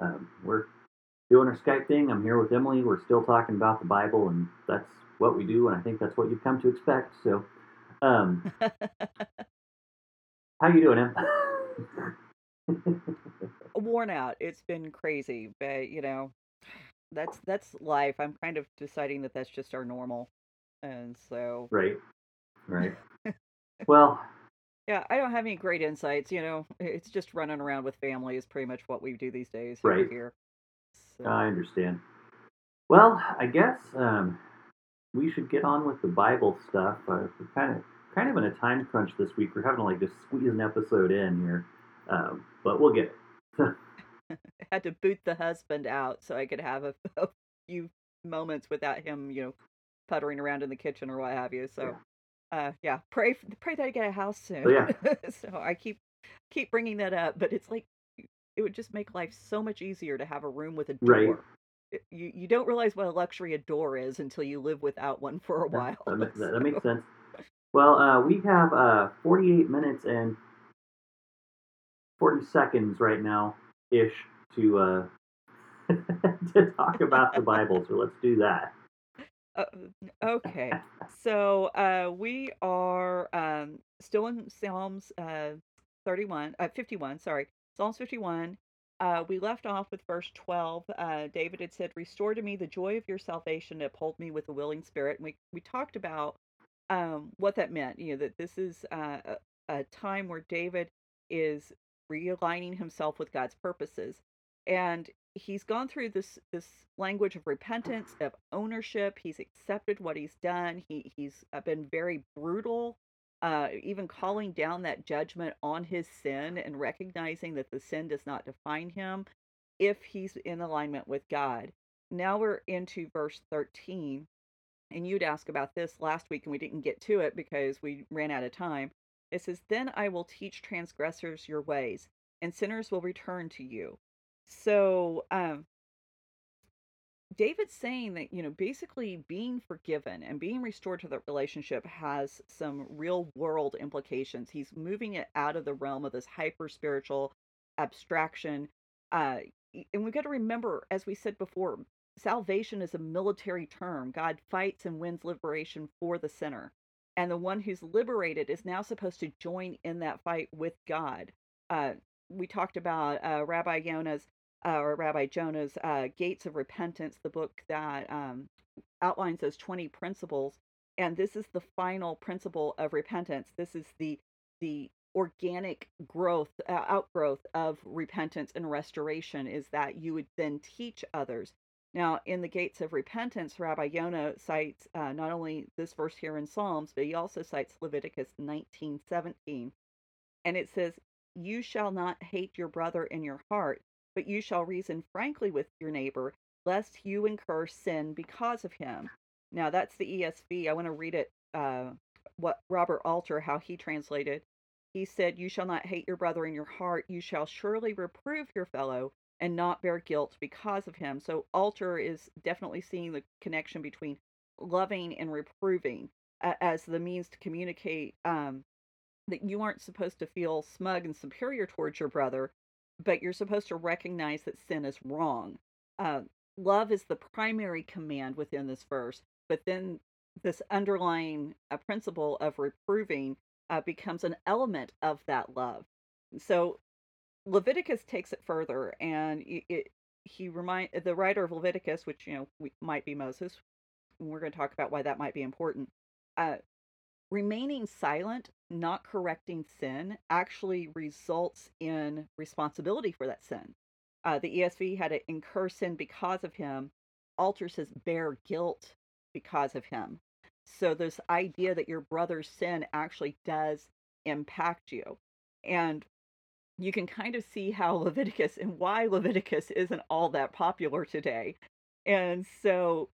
Um, we're doing our Skype thing. I'm here with Emily. We're still talking about the Bible, and that's what we do, and I think that's what you've come to expect. So, um, how you doing, Em? worn out. It's been crazy, but you know, that's that's life. I'm kind of deciding that that's just our normal, and so right, right. well, yeah, I don't have any great insights. You know, it's just running around with family is pretty much what we do these days Right. here. So, I understand. Well, I guess um, we should get on with the Bible stuff. Uh, we're kind of kind of in a time crunch this week. We're having to like just squeeze an episode in here, um, but we'll get it. had to boot the husband out so I could have a, a few moments without him, you know, puttering around in the kitchen or what have you. So, uh, yeah, pray pray that I get a house soon. Oh, yeah. so I keep keep bringing that up, but it's like it would just make life so much easier to have a room with a door. Right. It- You you don't realize what a luxury a door is until you live without one for a while. That, that, that makes sense. Well, uh, we have uh, 48 minutes and 40 seconds right now ish to uh, to talk about the Bible. So let's do that. Uh, okay, so uh, we are um, still in Psalms uh, 31, uh, 51, sorry, Psalms 51. Uh, we left off with verse 12. Uh, David had said, Restore to me the joy of your salvation, uphold me with a willing spirit. And we, we talked about um, what that meant, you know, that this is uh, a, a time where David is realigning himself with God's purposes. And he's gone through this this language of repentance, of ownership. He's accepted what he's done. He he's been very brutal, uh, even calling down that judgment on his sin and recognizing that the sin does not define him if he's in alignment with God. Now we're into verse 13. And you'd ask about this last week, and we didn't get to it because we ran out of time. It says, Then I will teach transgressors your ways, and sinners will return to you. So, um, David's saying that, you know, basically being forgiven and being restored to the relationship has some real world implications. He's moving it out of the realm of this hyper spiritual abstraction. Uh, and we've got to remember, as we said before, salvation is a military term. God fights and wins liberation for the sinner. And the one who's liberated is now supposed to join in that fight with God. Uh, we talked about uh, Rabbi Yona's uh, or Rabbi Jonah's uh, Gates of Repentance, the book that um, outlines those 20 principles. And this is the final principle of repentance. This is the the organic growth, uh, outgrowth of repentance and restoration is that you would then teach others. Now, in the Gates of Repentance, Rabbi Yonah cites uh, not only this verse here in Psalms, but he also cites Leviticus 19:17, and it says, "You shall not hate your brother in your heart, but you shall reason frankly with your neighbor, lest you incur sin because of him." Now, that's the ESV. I want to read it. Uh, what Robert Alter, how he translated. He said, "You shall not hate your brother in your heart. You shall surely reprove your fellow." and not bear guilt because of him. So Alter is definitely seeing the connection between loving and reproving as the means to communicate um, that you aren't supposed to feel smug and superior towards your brother, but you're supposed to recognize that sin is wrong. Uh, love is the primary command within this verse, but then this underlying uh, principle of reproving uh, becomes an element of that love. So Leviticus takes it further, and it, it he remind the writer of Leviticus, which you know we, might be Moses. And we're going to talk about why that might be important. Uh, remaining silent, not correcting sin, actually results in responsibility for that sin. Uh, the ESV had to incur sin because of him. Alter says bear guilt because of him. So this idea that your brother's sin actually does impact you. And you can kind of see how Leviticus and why Leviticus isn't all that popular today. And so,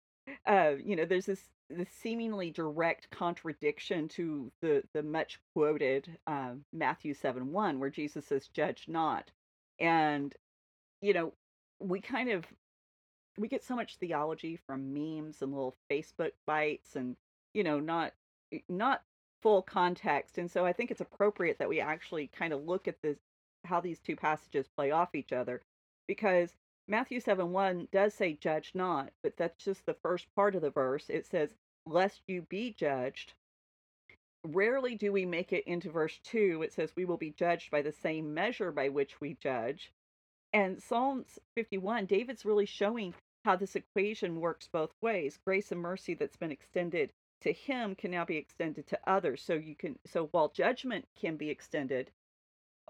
uh, you know, there's this the seemingly direct contradiction to the the much quoted uh, Matthew seven one, where Jesus says, "Judge not," and you know, we kind of we get so much theology from memes and little Facebook bites, and you know, not not full context. And so I think it's appropriate that we actually kind of look at this how these two passages play off each other, because Matthew 7 1 does say, Judge not, but that's just the first part of the verse. It says, Lest you be judged. Rarely do we make it into verse 2. It says, We will be judged by the same measure by which we judge. And Psalms 51, David's really showing how this equation works both ways. Grace and mercy that's been extended to him can now be extended to others. So you can so while judgment can be extended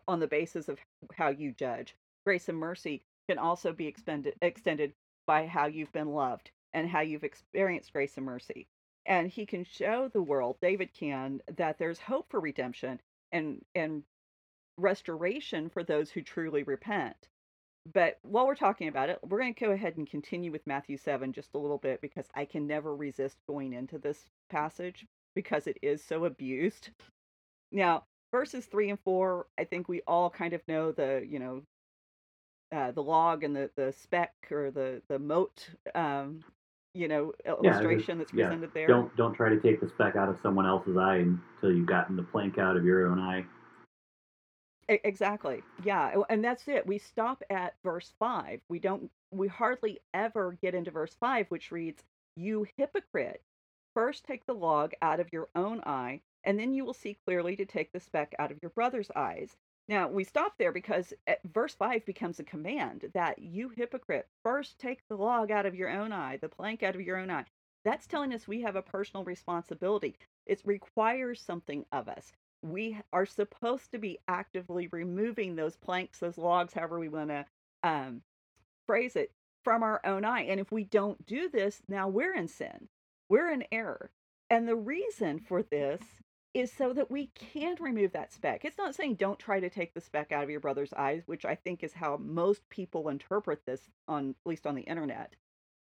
on the basis of how you judge, grace and mercy can also be expended, extended by how you've been loved and how you've experienced grace and mercy. And he can show the world, David can, that there's hope for redemption and and restoration for those who truly repent. But while we're talking about it, we're going to go ahead and continue with Matthew 7 just a little bit because I can never resist going into this passage because it is so abused. Now, verses 3 and 4, I think we all kind of know the, you know, uh, the log and the, the speck or the the mote, um, you know, illustration yeah, that's presented yeah. there. Don't don't try to take the speck out of someone else's eye until you've gotten the plank out of your own eye. Exactly. Yeah, and that's it. We stop at verse five. We don't. We hardly ever get into verse five, which reads, "You hypocrite! First take the log out of your own eye, and then you will see clearly to take the speck out of your brother's eyes." Now, we stop there because verse 5 becomes a command that you hypocrite, first take the log out of your own eye, the plank out of your own eye. That's telling us we have a personal responsibility. It requires something of us. We are supposed to be actively removing those planks, those logs, however we want to um, phrase it, from our own eye. And if we don't do this, now we're in sin. We're in error. And the reason for this is so that we can remove that speck. It's not saying don't try to take the speck out of your brother's eyes, which I think is how most people interpret this on at least on the internet.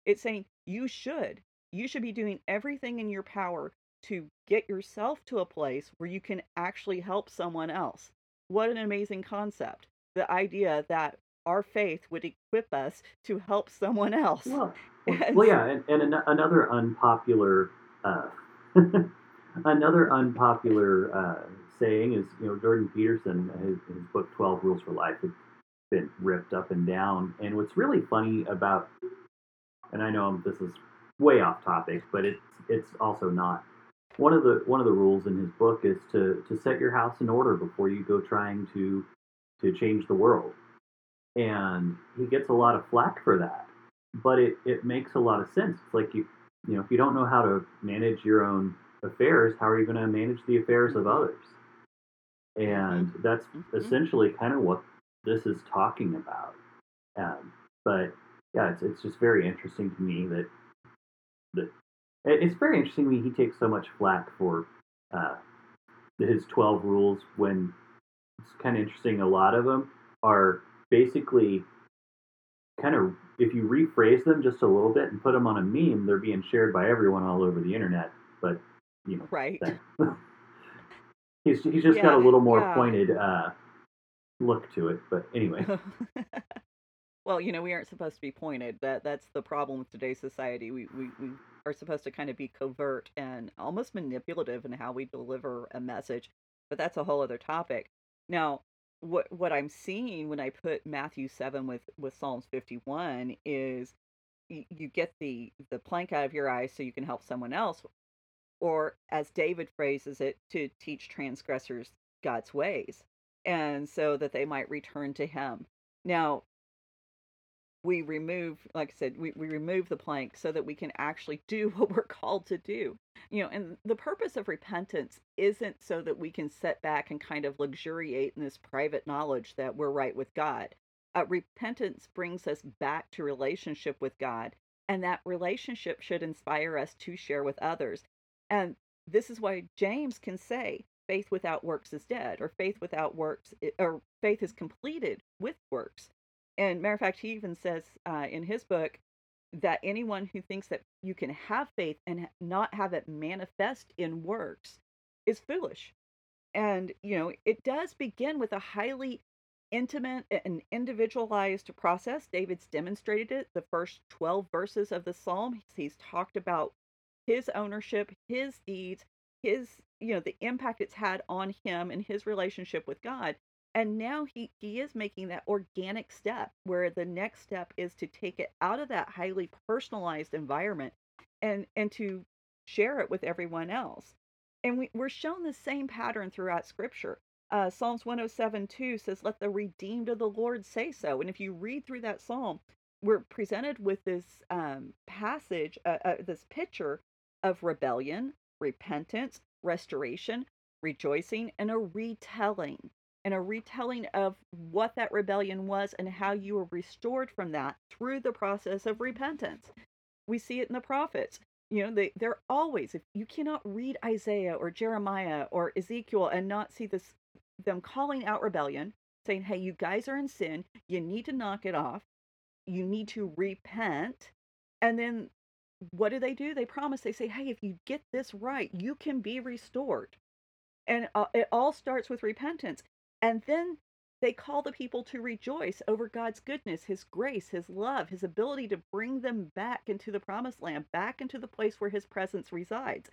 It's saying you should. You should be doing everything in your power to get yourself to a place where you can actually help someone else. What an amazing concept. The idea that our faith would equip us to help someone else. Well, well yeah, and, and an- another unpopular uh, Another unpopular uh, saying is, you know, Jordan Peterson, his, his book 12 Rules for Life has been ripped up and down. And what's really funny about, and I know this is way off topic, but it's it's also not. One of the one of the rules in his book is to to set your house in order before you go trying to to change the world. And he gets a lot of flack for that. But it, it makes a lot of sense. It's like you you know, if you don't know how to manage your own affairs, how are you going to manage the affairs of others? And mm-hmm. that's mm-hmm. essentially kind of what this is talking about. Um, but yeah, it's, it's just very interesting to me that that it's very interesting to me he takes so much flack for uh, his 12 rules when it's kind of interesting. A lot of them are basically kind of if you rephrase them just a little bit and put them on a meme, they're being shared by everyone all over the internet. But you know, right. he's he's just yeah, got a little more yeah. pointed uh, look to it. But anyway. well, you know, we aren't supposed to be pointed. That that's the problem with today's society. We we, we are supposed to kind of be covert and almost manipulative in how we deliver a message. But that's a whole other topic. Now, what what I'm seeing when I put Matthew seven with with Psalms fifty one is you, you get the the plank out of your eye so you can help someone else or as David phrases it, to teach transgressors God's ways, and so that they might return to Him. Now, we remove, like I said, we, we remove the plank so that we can actually do what we're called to do. You know, and the purpose of repentance isn't so that we can sit back and kind of luxuriate in this private knowledge that we're right with God. Uh, repentance brings us back to relationship with God, and that relationship should inspire us to share with others. And this is why James can say, faith without works is dead, or faith without works, or faith is completed with works. And matter of fact, he even says uh, in his book that anyone who thinks that you can have faith and not have it manifest in works is foolish. And, you know, it does begin with a highly intimate and individualized process. David's demonstrated it. The first 12 verses of the psalm, he's talked about his ownership, his deeds, his, you know, the impact it's had on him and his relationship with God. And now he, he is making that organic step where the next step is to take it out of that highly personalized environment and and to share it with everyone else. And we, we're shown the same pattern throughout scripture. Uh, Psalms 107 2 says, Let the redeemed of the Lord say so. And if you read through that psalm, we're presented with this um, passage, uh, uh, this picture of rebellion, repentance, restoration, rejoicing, and a retelling. And a retelling of what that rebellion was and how you were restored from that through the process of repentance. We see it in the prophets you know they they're always if you cannot read isaiah or jeremiah or ezekiel and not see this them calling out rebellion saying hey you guys are in sin you need to knock it off you need to repent and then what do they do they promise they say hey if you get this right you can be restored and uh, it all starts with repentance and then they call the people to rejoice over God's goodness, His grace, His love, His ability to bring them back into the promised land, back into the place where His presence resides.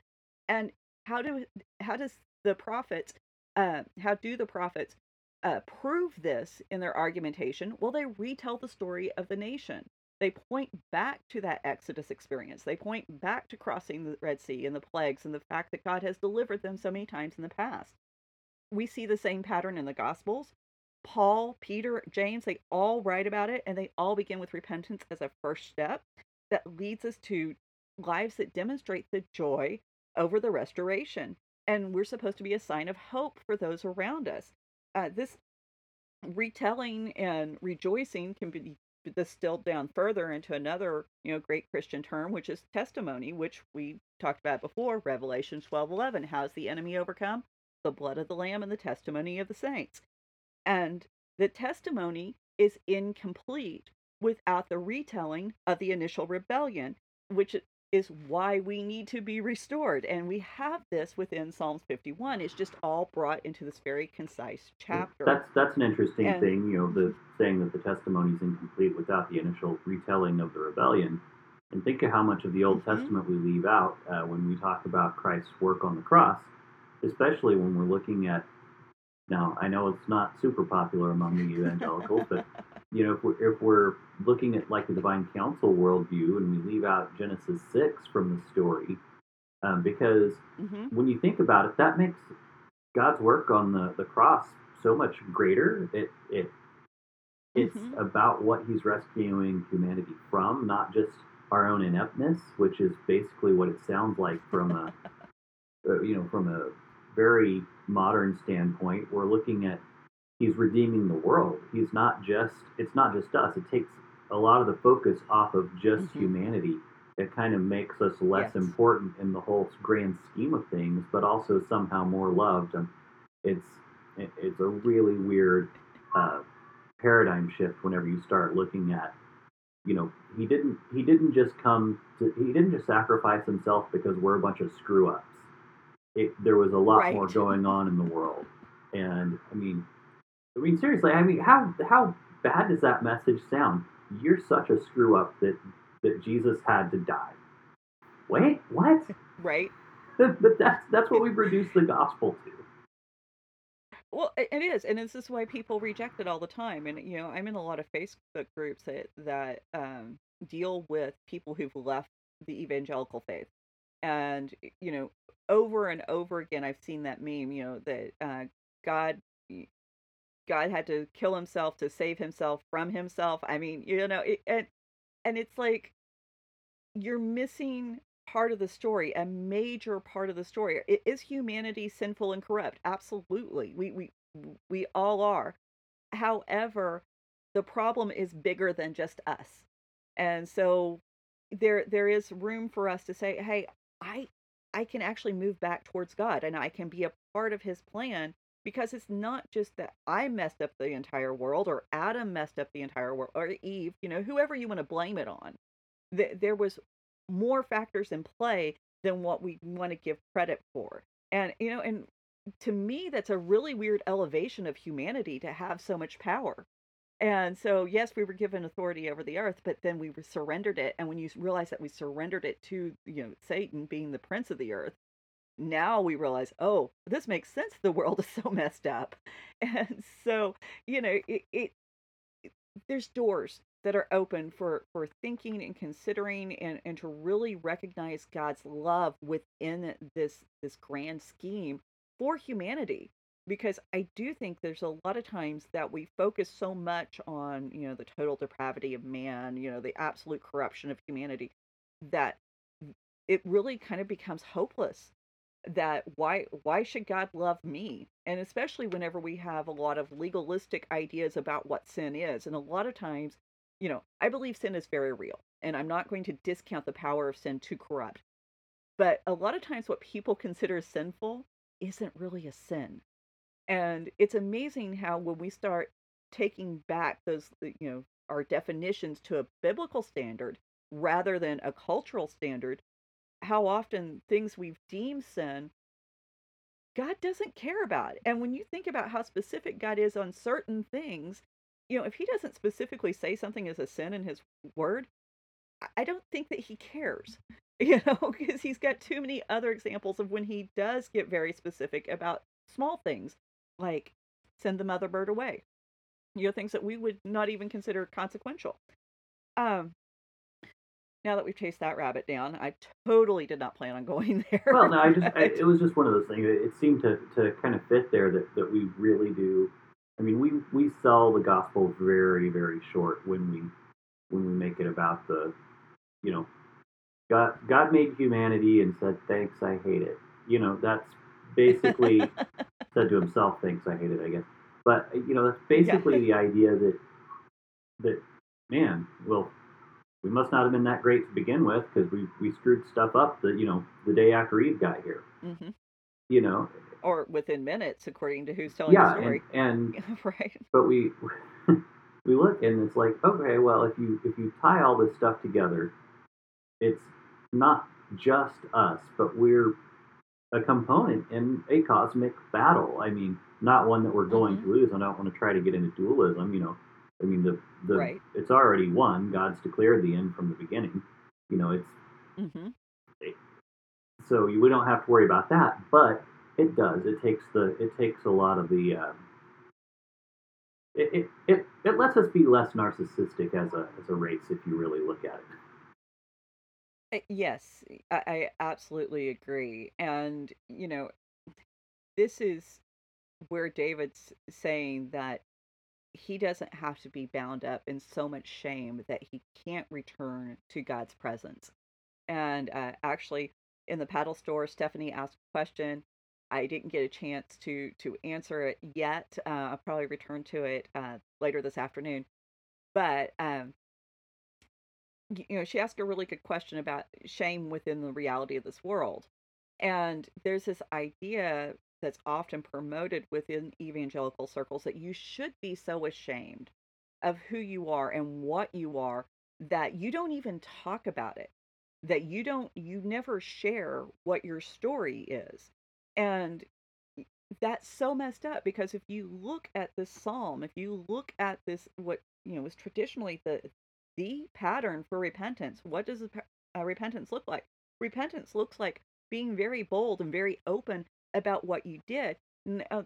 And how do how does the prophets, uh, how do the prophets uh, prove this in their argumentation? Well, they retell the story of the nation. They point back to that Exodus experience. They point back to crossing the Red Sea and the plagues and the fact that God has delivered them so many times in the past. We see the same pattern in the Gospels. Paul, Peter, James, they all write about it and they all begin with repentance as a first step that leads us to lives that demonstrate the joy over the restoration. And we're supposed to be a sign of hope for those around us. Uh, this retelling and rejoicing can be distilled down further into another, you know, great Christian term, which is testimony, which we talked about before, Revelation 12 11. How's the enemy overcome? The blood of the Lamb and the testimony of the saints. And the testimony is incomplete without the retelling of the initial rebellion, which is why we need to be restored. And we have this within Psalms 51. It's just all brought into this very concise chapter. That's that's an interesting and, thing, you know, the saying that the testimony is incomplete without the initial retelling of the rebellion. And think of how much of the Old mm-hmm. Testament we leave out uh, when we talk about Christ's work on the cross, especially when we're looking at now, I know it's not super popular among the evangelicals, but you know, if we're, if we're looking at like the divine council worldview and we leave out Genesis six from the story, um, because mm-hmm. when you think about it, that makes God's work on the, the cross so much greater. It it it's mm-hmm. about what He's rescuing humanity from, not just our own ineptness, which is basically what it sounds like from a uh, you know from a very modern standpoint, we're looking at he's redeeming the world. He's not just it's not just us. It takes a lot of the focus off of just mm-hmm. humanity. It kind of makes us less yes. important in the whole grand scheme of things, but also somehow more loved. And it's it's a really weird uh, paradigm shift whenever you start looking at you know he didn't he didn't just come to he didn't just sacrifice himself because we're a bunch of screw ups it, there was a lot right. more going on in the world. And I mean, I mean seriously, I mean, how how bad does that message sound? You're such a screw up that that Jesus had to die. Wait, what? Right. But that's that's what we've reduced the gospel to. Well, it is, and this is why people reject it all the time. And you know, I'm in a lot of Facebook groups that that um, deal with people who've left the evangelical faith, and you know, over and over again I've seen that meme, you know, that uh, God God had to kill himself to save himself from himself. I mean, you know, it, and and it's like you're missing part of the story, a major part of the story. Is humanity sinful and corrupt? Absolutely. We we we all are. However, the problem is bigger than just us. And so there there is room for us to say, "Hey, I I can actually move back towards God and I can be a part of his plan because it's not just that I messed up the entire world or Adam messed up the entire world or Eve, you know, whoever you want to blame it on. There was more factors in play than what we want to give credit for. And, you know, and to me, that's a really weird elevation of humanity to have so much power. And so, yes, we were given authority over the earth, but then we surrendered it. And when you realize that we surrendered it to, you know, Satan being the prince of the earth, now we realize, oh, this makes sense. The world is so messed up. And so, you know, it, it, it there's doors that are open for for thinking and considering and, and to really recognize God's love within this this grand scheme for humanity because I do think there's a lot of times that we focus so much on, you know, the total depravity of man, you know, the absolute corruption of humanity that it really kind of becomes hopeless that why why should God love me? And especially whenever we have a lot of legalistic ideas about what sin is. And a lot of times, you know, I believe sin is very real, and I'm not going to discount the power of sin to corrupt. But a lot of times what people consider sinful isn't really a sin. And it's amazing how when we start taking back those, you know, our definitions to a biblical standard rather than a cultural standard, how often things we've deemed sin, God doesn't care about. And when you think about how specific God is on certain things, you know, if He doesn't specifically say something is a sin in His word, I don't think that He cares, you know, because He's got too many other examples of when He does get very specific about small things like send the mother bird away. You know, things that we would not even consider consequential. Um, now that we've chased that rabbit down, I totally did not plan on going there. Well, no, I just I, it was just one of those things. It seemed to, to kind of fit there that, that we really do. I mean, we we sell the gospel very very short when we when we make it about the, you know, God God made humanity and said thanks I hate it. You know, that's basically said to himself, "Thanks, I hate it." I guess, but you know, that's basically yeah. the idea that that man, well, we must not have been that great to begin with because we we screwed stuff up. The you know the day after Eve got here. Mm-hmm. You know, or within minutes, according to who's telling yeah, the story. and, and right. But we we look and it's like, okay, well, if you if you tie all this stuff together, it's not just us, but we're a component in a cosmic battle. I mean, not one that we're going mm-hmm. to lose. I don't want to try to get into dualism. You know, I mean, the the right. it's already won. God's declared the end from the beginning. You know, it's mm-hmm. it, so we don't have to worry about that. But it does. It takes the it takes a lot of the. Uh, it, it, it, it lets us be less narcissistic as a as a race if you really look at it. Uh, yes, I, I absolutely agree. And, you know, this is where David's saying that he doesn't have to be bound up in so much shame that he can't return to God's presence. And uh, actually, in the paddle store, Stephanie asked a question. I didn't get a chance to to answer it yet. Uh, I'll probably return to it uh, later this afternoon. But um, you know, she asked a really good question about shame within the reality of this world. And there's this idea that's often promoted within evangelical circles that you should be so ashamed of who you are and what you are that you don't even talk about it that you don't you never share what your story is and that's so messed up because if you look at this psalm if you look at this what you know was traditionally the the pattern for repentance. What does a, repentance look like? Repentance looks like being very bold and very open about what you did. Uh,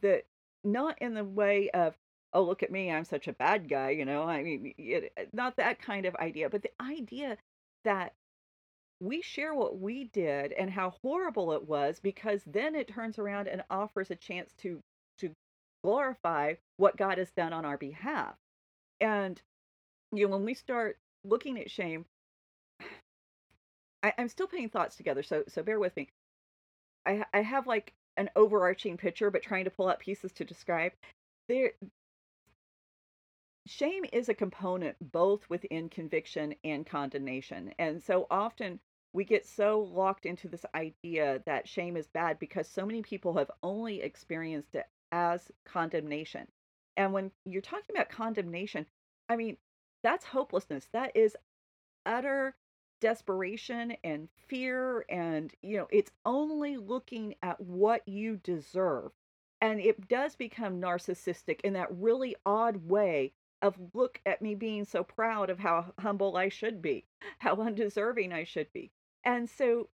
the not in the way of oh look at me i'm such a bad guy you know i mean it, uh, not that kind of idea but the idea that we share what we did and how horrible it was because then it turns around and offers a chance to to glorify what god has done on our behalf and you know, when we start looking at shame, I, I'm still putting thoughts together, so so bear with me. I I have like an overarching picture, but trying to pull out pieces to describe. There, shame is a component both within conviction and condemnation, and so often we get so locked into this idea that shame is bad because so many people have only experienced it as condemnation. And when you're talking about condemnation, I mean, that's hopelessness. That is utter desperation and fear. And, you know, it's only looking at what you deserve. And it does become narcissistic in that really odd way of look at me being so proud of how humble I should be, how undeserving I should be. And so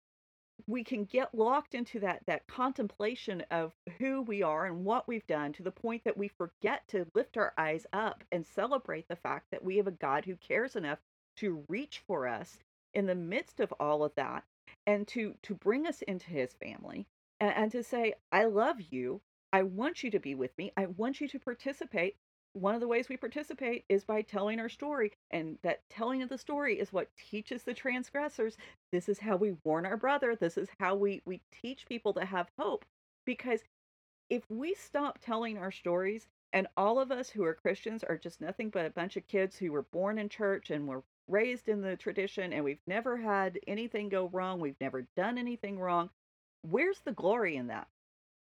we can get locked into that that contemplation of who we are and what we've done to the point that we forget to lift our eyes up and celebrate the fact that we have a God who cares enough to reach for us in the midst of all of that and to to bring us into his family and, and to say I love you. I want you to be with me. I want you to participate. One of the ways we participate is by telling our story and that telling of the story is what teaches the transgressors this is how we warn our brother. This is how we we teach people to have hope. Because if we stop telling our stories and all of us who are christians are just nothing but a bunch of kids who were born in church and were raised in the tradition and we've never had anything go wrong we've never done anything wrong where's the glory in that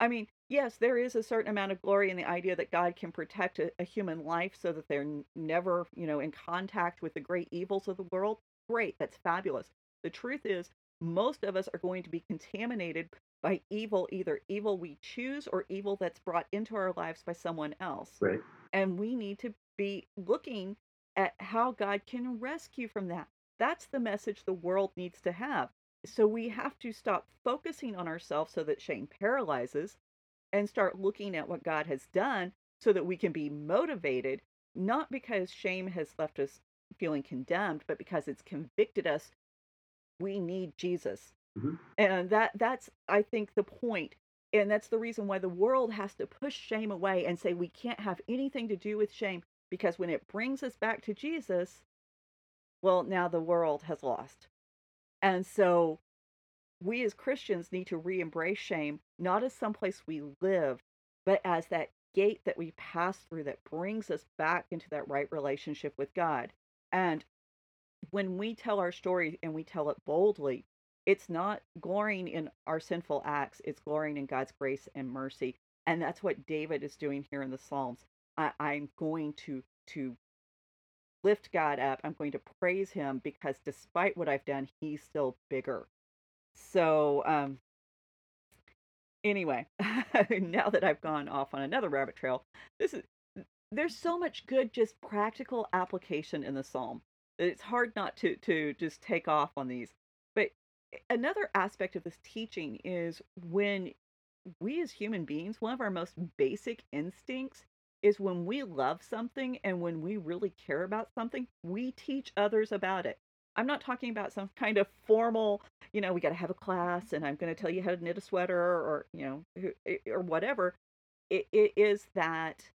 I mean, yes, there is a certain amount of glory in the idea that God can protect a, a human life so that they're n- never, you know, in contact with the great evils of the world. Great, that's fabulous. The truth is, most of us are going to be contaminated by evil, either evil we choose or evil that's brought into our lives by someone else. Right. And we need to be looking at how God can rescue from that. That's the message the world needs to have. So we have to stop focusing on ourselves so that shame paralyzes and start looking at what God has done so that we can be motivated, not because shame has left us feeling condemned, but because it's convicted us we need Jesus. Mhm. And that that's I think the point. And that's the reason why the world has to push shame away and say we can't have anything to do with shame because when it brings us back to Jesus, well, now the world has lost. And so we as Christians need to re embrace shame, not as someplace we live, but as that gate that we pass through that brings us back into that right relationship with God. And when we tell our story and we tell it boldly, it's not glorying in our sinful acts, it's glorying in God's grace and mercy. And that's what David is doing here in the Psalms. I, I'm going to to lift God up. I'm going to praise him because despite what I've done, he's still bigger. So, um, anyway, now that I've gone off on another rabbit trail, this is there's so much good just practical application in the psalm. That it's hard not to to just take off on these. But another aspect of this teaching is when we as human beings, one of our most basic instincts is when we love something and when we really care about something, we teach others about it. I'm not talking about some kind of formal, you know, we got to have a class and I'm going to tell you how to knit a sweater or, you know, eh, or whatever. It, it is that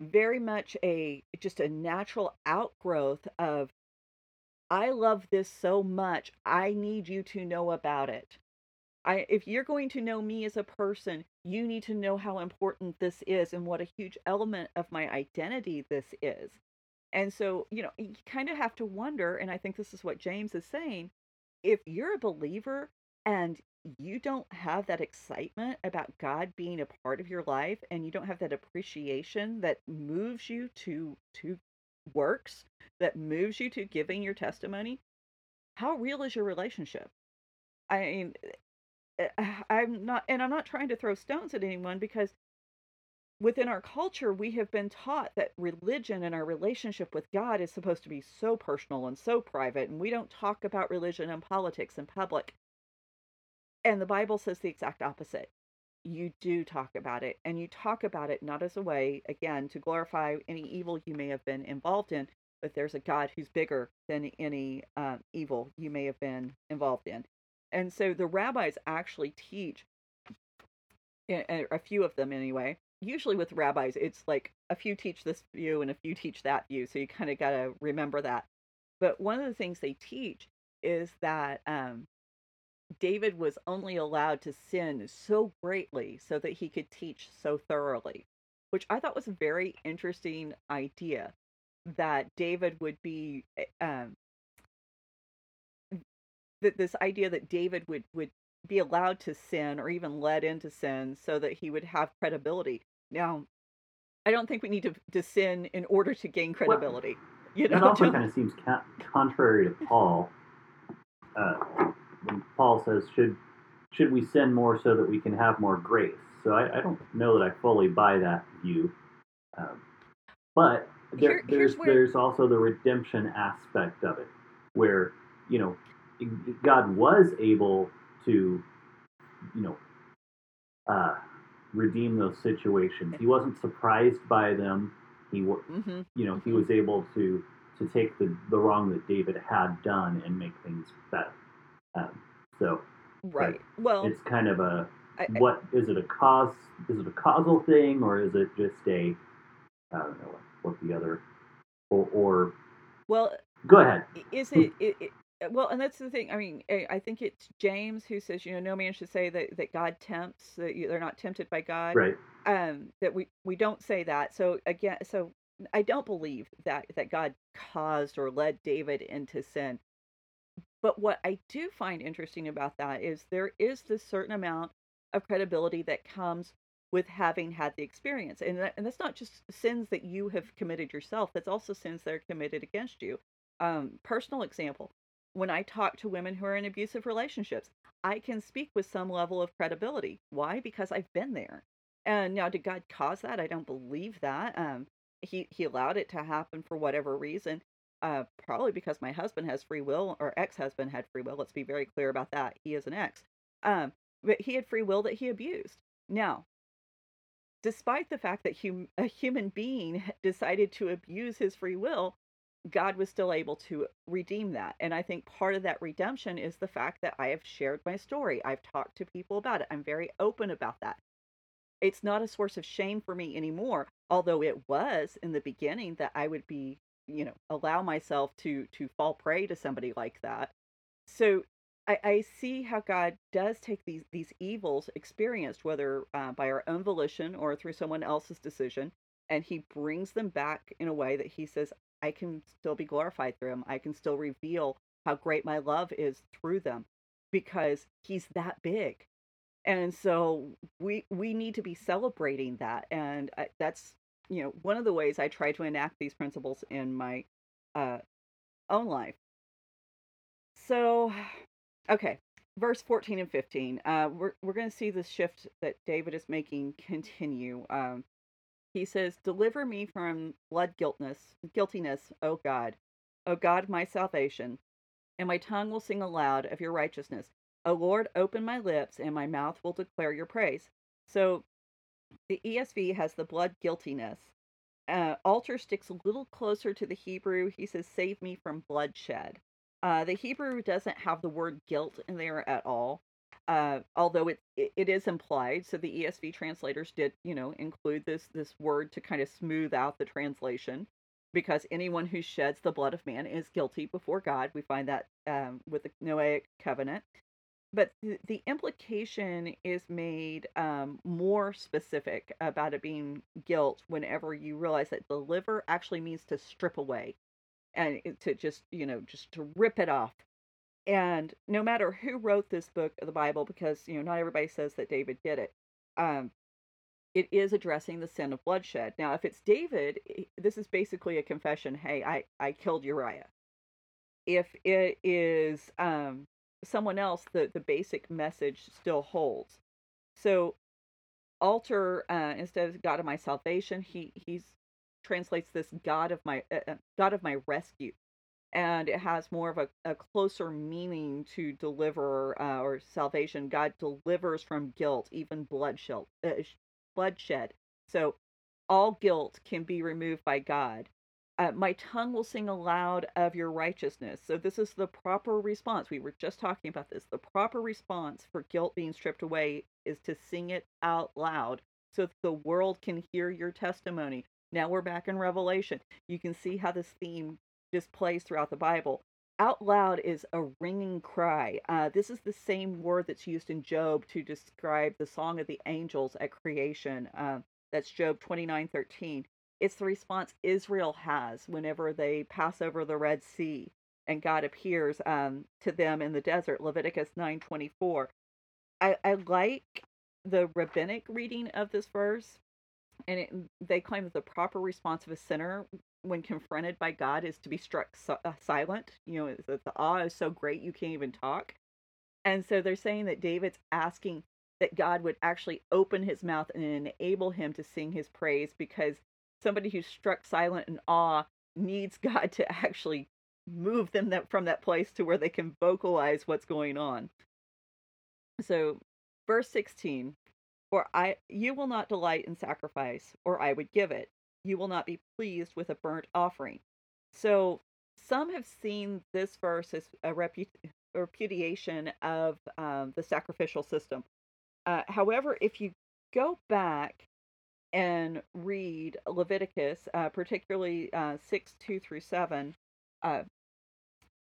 very much a just a natural outgrowth of I love this so much. I need you to know about it. I if you're going to know me as a person, you need to know how important this is and what a huge element of my identity this is. And so, you know, you kind of have to wonder, and I think this is what James is saying, if you're a believer and you don't have that excitement about God being a part of your life and you don't have that appreciation that moves you to to works, that moves you to giving your testimony, how real is your relationship? I mean, I'm not, and I'm not trying to throw stones at anyone because within our culture, we have been taught that religion and our relationship with God is supposed to be so personal and so private, and we don't talk about religion and politics in public. And the Bible says the exact opposite. You do talk about it, and you talk about it not as a way, again, to glorify any evil you may have been involved in, but there's a God who's bigger than any uh, evil you may have been involved in. And so the rabbis actually teach, a few of them anyway. Usually with rabbis, it's like a few teach this view and a few teach that view. So you kind of got to remember that. But one of the things they teach is that um, David was only allowed to sin so greatly so that he could teach so thoroughly, which I thought was a very interesting idea that David would be eh, um, that this idea that David would would be allowed to sin or even led into sin so that he would have credibility. Now, I don't think we need to, to sin in order to gain credibility. Well, you know, that also kind of seems ca- contrary to Paul. Uh, when Paul says, "Should should we sin more so that we can have more grace?" So I, I don't know that I fully buy that view. Um, but there, Here, there's where... there's also the redemption aspect of it, where you know God was able to, you know, uh, redeem those situations. He wasn't surprised by them. He, mm-hmm. you know, he mm-hmm. was able to to take the the wrong that David had done and make things better. Um, so, right. Well, it's kind of a I, what is it a cause? Is it a causal thing or is it just a I don't know what, what the other or, or well go ahead. Is it, it, it well, and that's the thing. I mean, I think it's James who says, you know, no man should say that, that God tempts, that they're not tempted by God. Right. Um, that we, we don't say that. So again, so I don't believe that, that God caused or led David into sin. But what I do find interesting about that is there is this certain amount of credibility that comes with having had the experience. And, that, and that's not just sins that you have committed yourself, that's also sins that are committed against you. Um, personal example when I talk to women who are in abusive relationships, I can speak with some level of credibility. Why? Because I've been there. And now, did God cause that? I don't believe that. Um, he he allowed it to happen for whatever reason. Uh, probably because my husband has free will, or ex-husband had free will. Let's be very clear about that. He is an ex. Um, but he had free will that he abused. Now, despite the fact that hum- a human being decided to abuse his free will, God was still able to redeem that. And I think part of that redemption is the fact that I have shared my story. I've talked to people about it. I'm very open about that. It's not a source of shame for me anymore, although it was in the beginning that I would be, you know, allow myself to to fall prey to somebody like that. So I, I see how God does take these these evils experienced, whether uh, by our own volition or through someone else's decision, and He brings them back in a way that He says, I can still be glorified through him. I can still reveal how great my love is through them because he's that big. And so we we need to be celebrating that and I, that's you know one of the ways I try to enact these principles in my uh, own life. So okay, verse 14 and 15 uh, we're, we're going to see this shift that david is making continue um, he says, Deliver me from blood guiltness, guiltiness, O God, O God, my salvation, and my tongue will sing aloud of your righteousness. O Lord, open my lips, and my mouth will declare your praise. So the ESV has the blood guiltiness. Uh, Alter sticks a little closer to the Hebrew. He says, Save me from bloodshed. Uh, the Hebrew doesn't have the word guilt in there at all uh, although it, it, is implied. So the ESV translators did, you know, include this this word to kind of smooth out the translation, because anyone who sheds the blood of man is guilty before God. We find that um, with the Noahic covenant. But the, the implication is made um, more specific about it being guilt whenever you realize that deliver actually means to strip away and to just, you know, just to rip it off and no matter who wrote this book of the Bible, because you know not everybody says that David did it, um, it is addressing the sin of bloodshed. Now, if it's David, this is basically a confession. Hey, I I killed Uriah. If it is um, someone else, the the basic message still holds. So, Alter uh, instead of God of my salvation, he he's translates this God of my uh, uh God of my rescue and it has more of a, a closer meaning to deliver uh, or salvation. God delivers from guilt, even bloodshed. Uh, bloodshed. So all guilt can be removed by God. Uh, my tongue will sing aloud of your righteousness. So this is the proper response. We were just talking about this. The proper response for guilt being stripped away is to sing it out loud so that the world can hear your testimony. Now we're back in Revelation. You can see how this theme displays throughout the Bible. Out loud is a ringing cry. Uh, this is the same word that's used in Job to describe the song of the angels at creation. Uh, that's Job 29 13. It's the response Israel has whenever they pass over the Red Sea. and God appears um, to them in the desert, Leviticus 9:24. I, I like the rabbinic reading of this verse, and it, they claim that the proper response of a sinner when confronted by God is to be struck uh, silent. You know, that the awe is so great you can't even talk. And so they're saying that David's asking that God would actually open his mouth and enable him to sing his praise because somebody who's struck silent in awe needs God to actually move them that, from that place to where they can vocalize what's going on. So, verse 16, for I you will not delight in sacrifice, or I would give it. You will not be pleased with a burnt offering. So, some have seen this verse as a repu- repudiation of um, the sacrificial system. Uh, however, if you go back and read Leviticus, uh, particularly uh, 6 2 through 7, uh,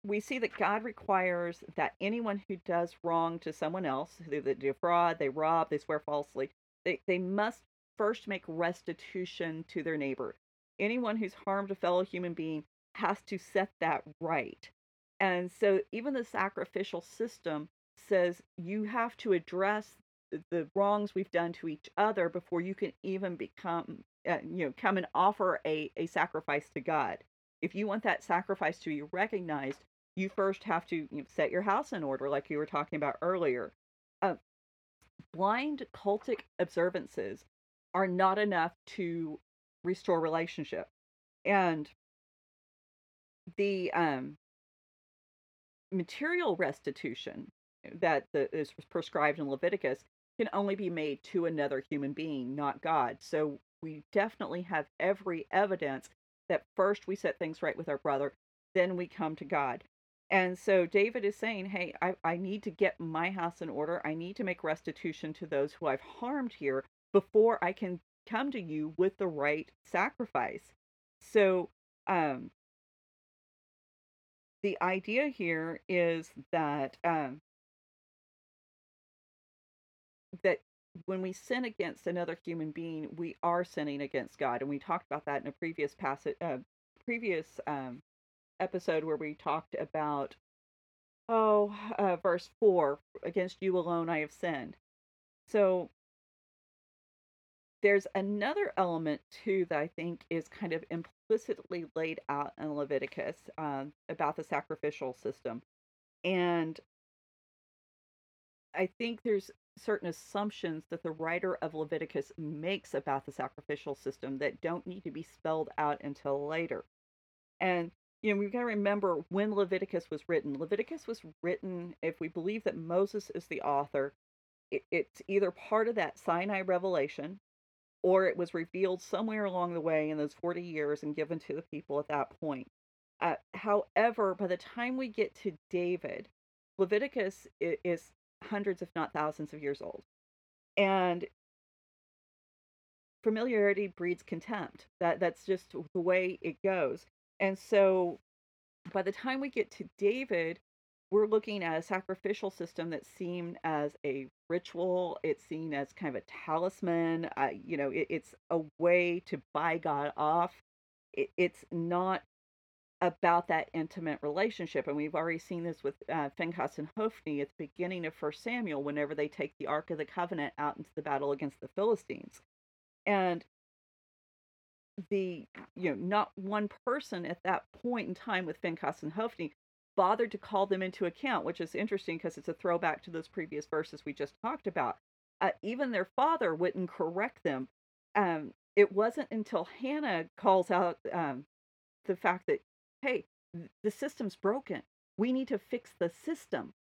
we see that God requires that anyone who does wrong to someone else, who they defraud, they rob, they swear falsely, they, they must first make restitution to their neighbor. Anyone who's harmed a fellow human being has to set that right. And so even the sacrificial system says you have to address the wrongs we've done to each other before you can even become uh, you know come and offer a, a sacrifice to god if you want that sacrifice to be recognized you first have to you know, set your house in order like you were talking about earlier uh, blind cultic observances are not enough to restore relationship and the um, material restitution that the, is prescribed in Leviticus can only be made to another human being, not God. So we definitely have every evidence that first we set things right with our brother, then we come to God. And so David is saying, Hey, I, I need to get my house in order. I need to make restitution to those who I've harmed here before I can come to you with the right sacrifice. So, um, the idea here is that um, that when we sin against another human being, we are sinning against God, and we talked about that in a previous passage, uh, previous um, episode where we talked about oh, uh, verse four: "Against you alone I have sinned." So there's another element too that I think is kind of implicitly laid out in Leviticus um, about the sacrificial system, and I think there's certain assumptions that the writer of Leviticus makes about the sacrificial system that don't need to be spelled out until later. And you know, we've got to remember when Leviticus was written. Leviticus was written, if we believe that Moses is the author, it, it's either part of that Sinai revelation or it was revealed somewhere along the way in those 40 years and given to the people at that point. Uh, however, by the time we get to David, Leviticus is hundreds, if not thousands, of years old. And familiarity breeds contempt. That that's just the way it goes. And so by the time we get to David, we're looking at a sacrificial system that's seen as a ritual. It's seen as kind of a talisman. Uh, you know, it, it's a way to buy God off. It, it's not about that intimate relationship. And we've already seen this with uh, Phinehas and Hophni at the beginning of First Samuel, whenever they take the Ark of the Covenant out into the battle against the Philistines. And the, you know, not one person at that point in time with Phinehas and Hophni bothered to call them into account, which is interesting because it's a throwback to those previous verses we just talked about. Uh, even their father wouldn't correct them. Um, it wasn't until Hannah calls out um, the fact that hey, the system's broken. We need to fix the system.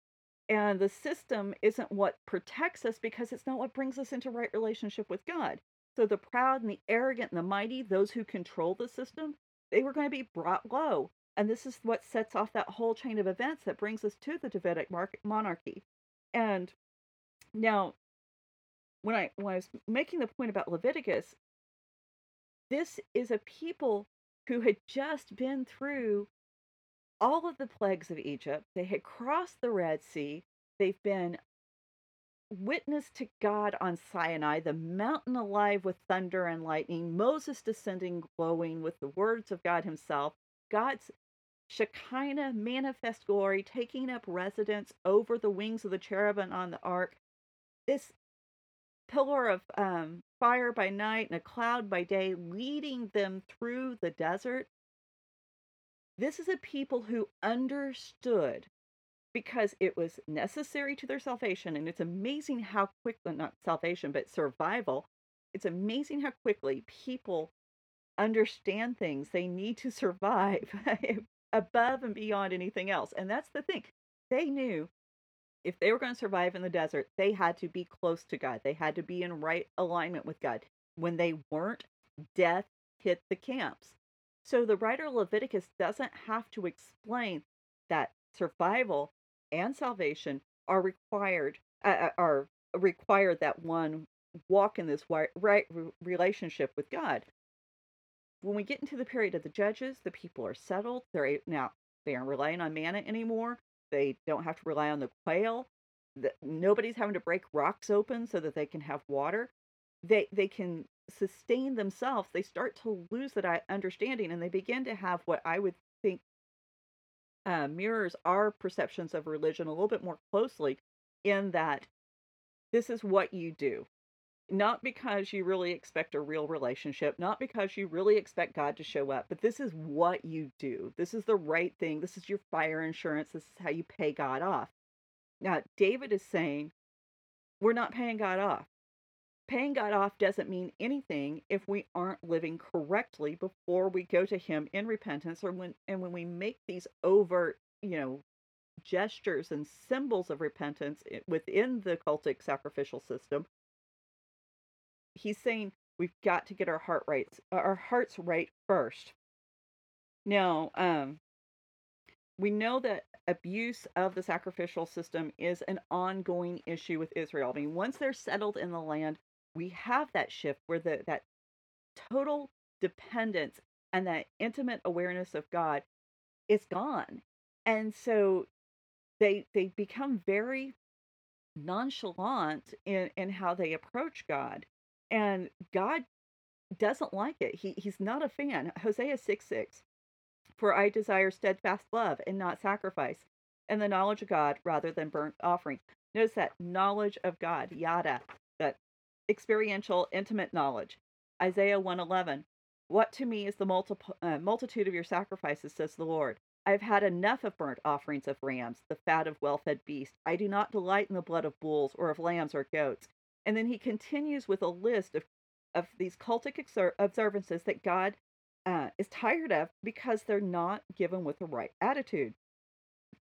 And the system isn't what protects us because it's not what brings us into right relationship with God. So the proud and the arrogant and the mighty, those who control the system, they were going to be brought low. And this is what sets off that whole chain of events that brings us to the Davidic monarchy. And now, when I, when I was making the point about Leviticus, this is a people who had just been through all of the plagues of Egypt. They had crossed the Red Sea. They've been witness to God on Sinai, the mountain alive with thunder and lightning, Moses descending glowing with the words of God himself, God's Shekinah manifest glory taking up residence over the wings of the cherubim on the ark. This pillar of um, fire by night and a cloud by day leading them through the desert. This is a people who understood because it was necessary to their salvation. And it's amazing how quickly, not salvation, but survival, it's amazing how quickly people understand things they need to survive above and beyond anything else. And that's the thing. They knew if they were going to survive in the desert, they had to be close to God. They had to be in right alignment with God. When they weren't, death hit the camps. So the writer Leviticus doesn't have to explain that survival and salvation are required uh, are required that one walk in this right relationship with God. When we get into the period of the judges, the people are settled. They're now they aren't relying on manna anymore. They don't have to rely on the quail. The, nobody's having to break rocks open so that they can have water. They they can sustain themselves. They start to lose that understanding, and they begin to have what I would think uh, mirrors our perceptions of religion a little bit more closely. In that, this is what you do not because you really expect a real relationship, not because you really expect God to show up, but this is what you do. This is the right thing. This is your fire insurance. This is how you pay God off. Now, David is saying, we're not paying God off. Paying God off doesn't mean anything if we aren't living correctly before we go to Him in repentance or when and when we make these overt, you know, gestures and symbols of repentance eh, within the cultic sacrificial system he's saying we've got to get our heart rights our hearts right first. Now, um, we know that abuse of the sacrificial system is an ongoing issue with Israel. I mean, once they're settled in the land, we have that shift where the that total dependence and that intimate awareness of God is gone. And so they they become very nonchalant in, in how they approach God. And God doesn't like it. He he's not a fan. Hosea 6 6. For I desire steadfast love and not sacrifice, and the knowledge of God rather than burnt offering. Notice that knowledge of God, yada, that experiential, intimate knowledge. Isaiah 111. What to me is the multi- uh, multitude of your sacrifices, says the Lord. I have had enough of burnt offerings of rams, the fat of well fed beasts. I do not delight in the blood of bulls or of lambs or goats. And then he continues with a list of, of these cultic observances that God uh, is tired of because they're not given with the right attitude.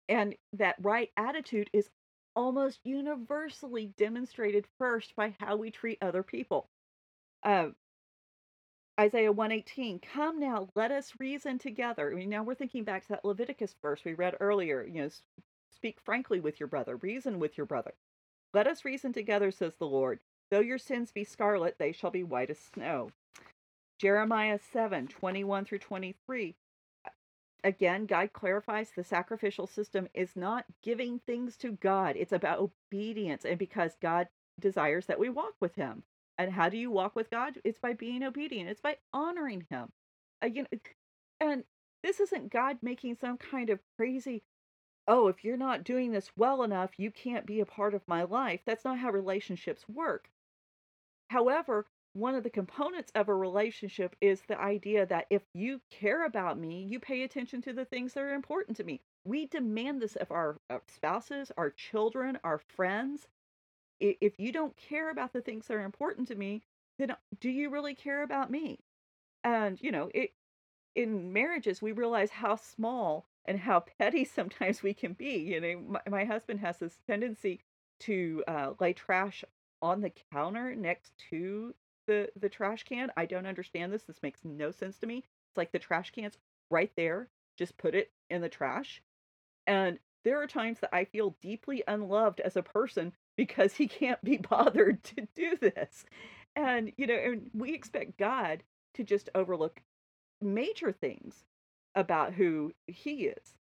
And that right attitude is almost universally demonstrated first by how we treat other people. Uh, Isaiah 118, come now, let us reason together. I mean, now we're thinking back to that Leviticus verse we read earlier. You know, speak frankly with your brother, reason with your brother. Let us reason together, says the Lord. Though your sins be scarlet, they shall be white as snow. Jeremiah 7 21 through 23. Again, God clarifies the sacrificial system is not giving things to God, it's about obedience. And because God desires that we walk with Him. And how do you walk with God? It's by being obedient, it's by honoring Him. Uh, Again, and this isn't God making some kind of crazy oh, if you're not doing this well enough, you can't be a part of my life. That's not how relationships work. However, one of the components of a relationship is the idea that if you care about me, you pay attention to the things that are important to me. We demand this of our spouses, our children, our friends. If you don't care about the things that are important to me, then uh, do you really care about me? And, you know, it, in marriages, we realize how small and how petty sometimes we can be. You know, my, my husband has this tendency to uh, lay trash on the counter next to the the trash can. I don't understand this. This makes no sense to me. It's like the trash can's right there. Just put it in the trash. And there are times that I feel deeply unloved as a person because he can't be bothered to do this. And you know, and we expect God to just overlook major things about who he is.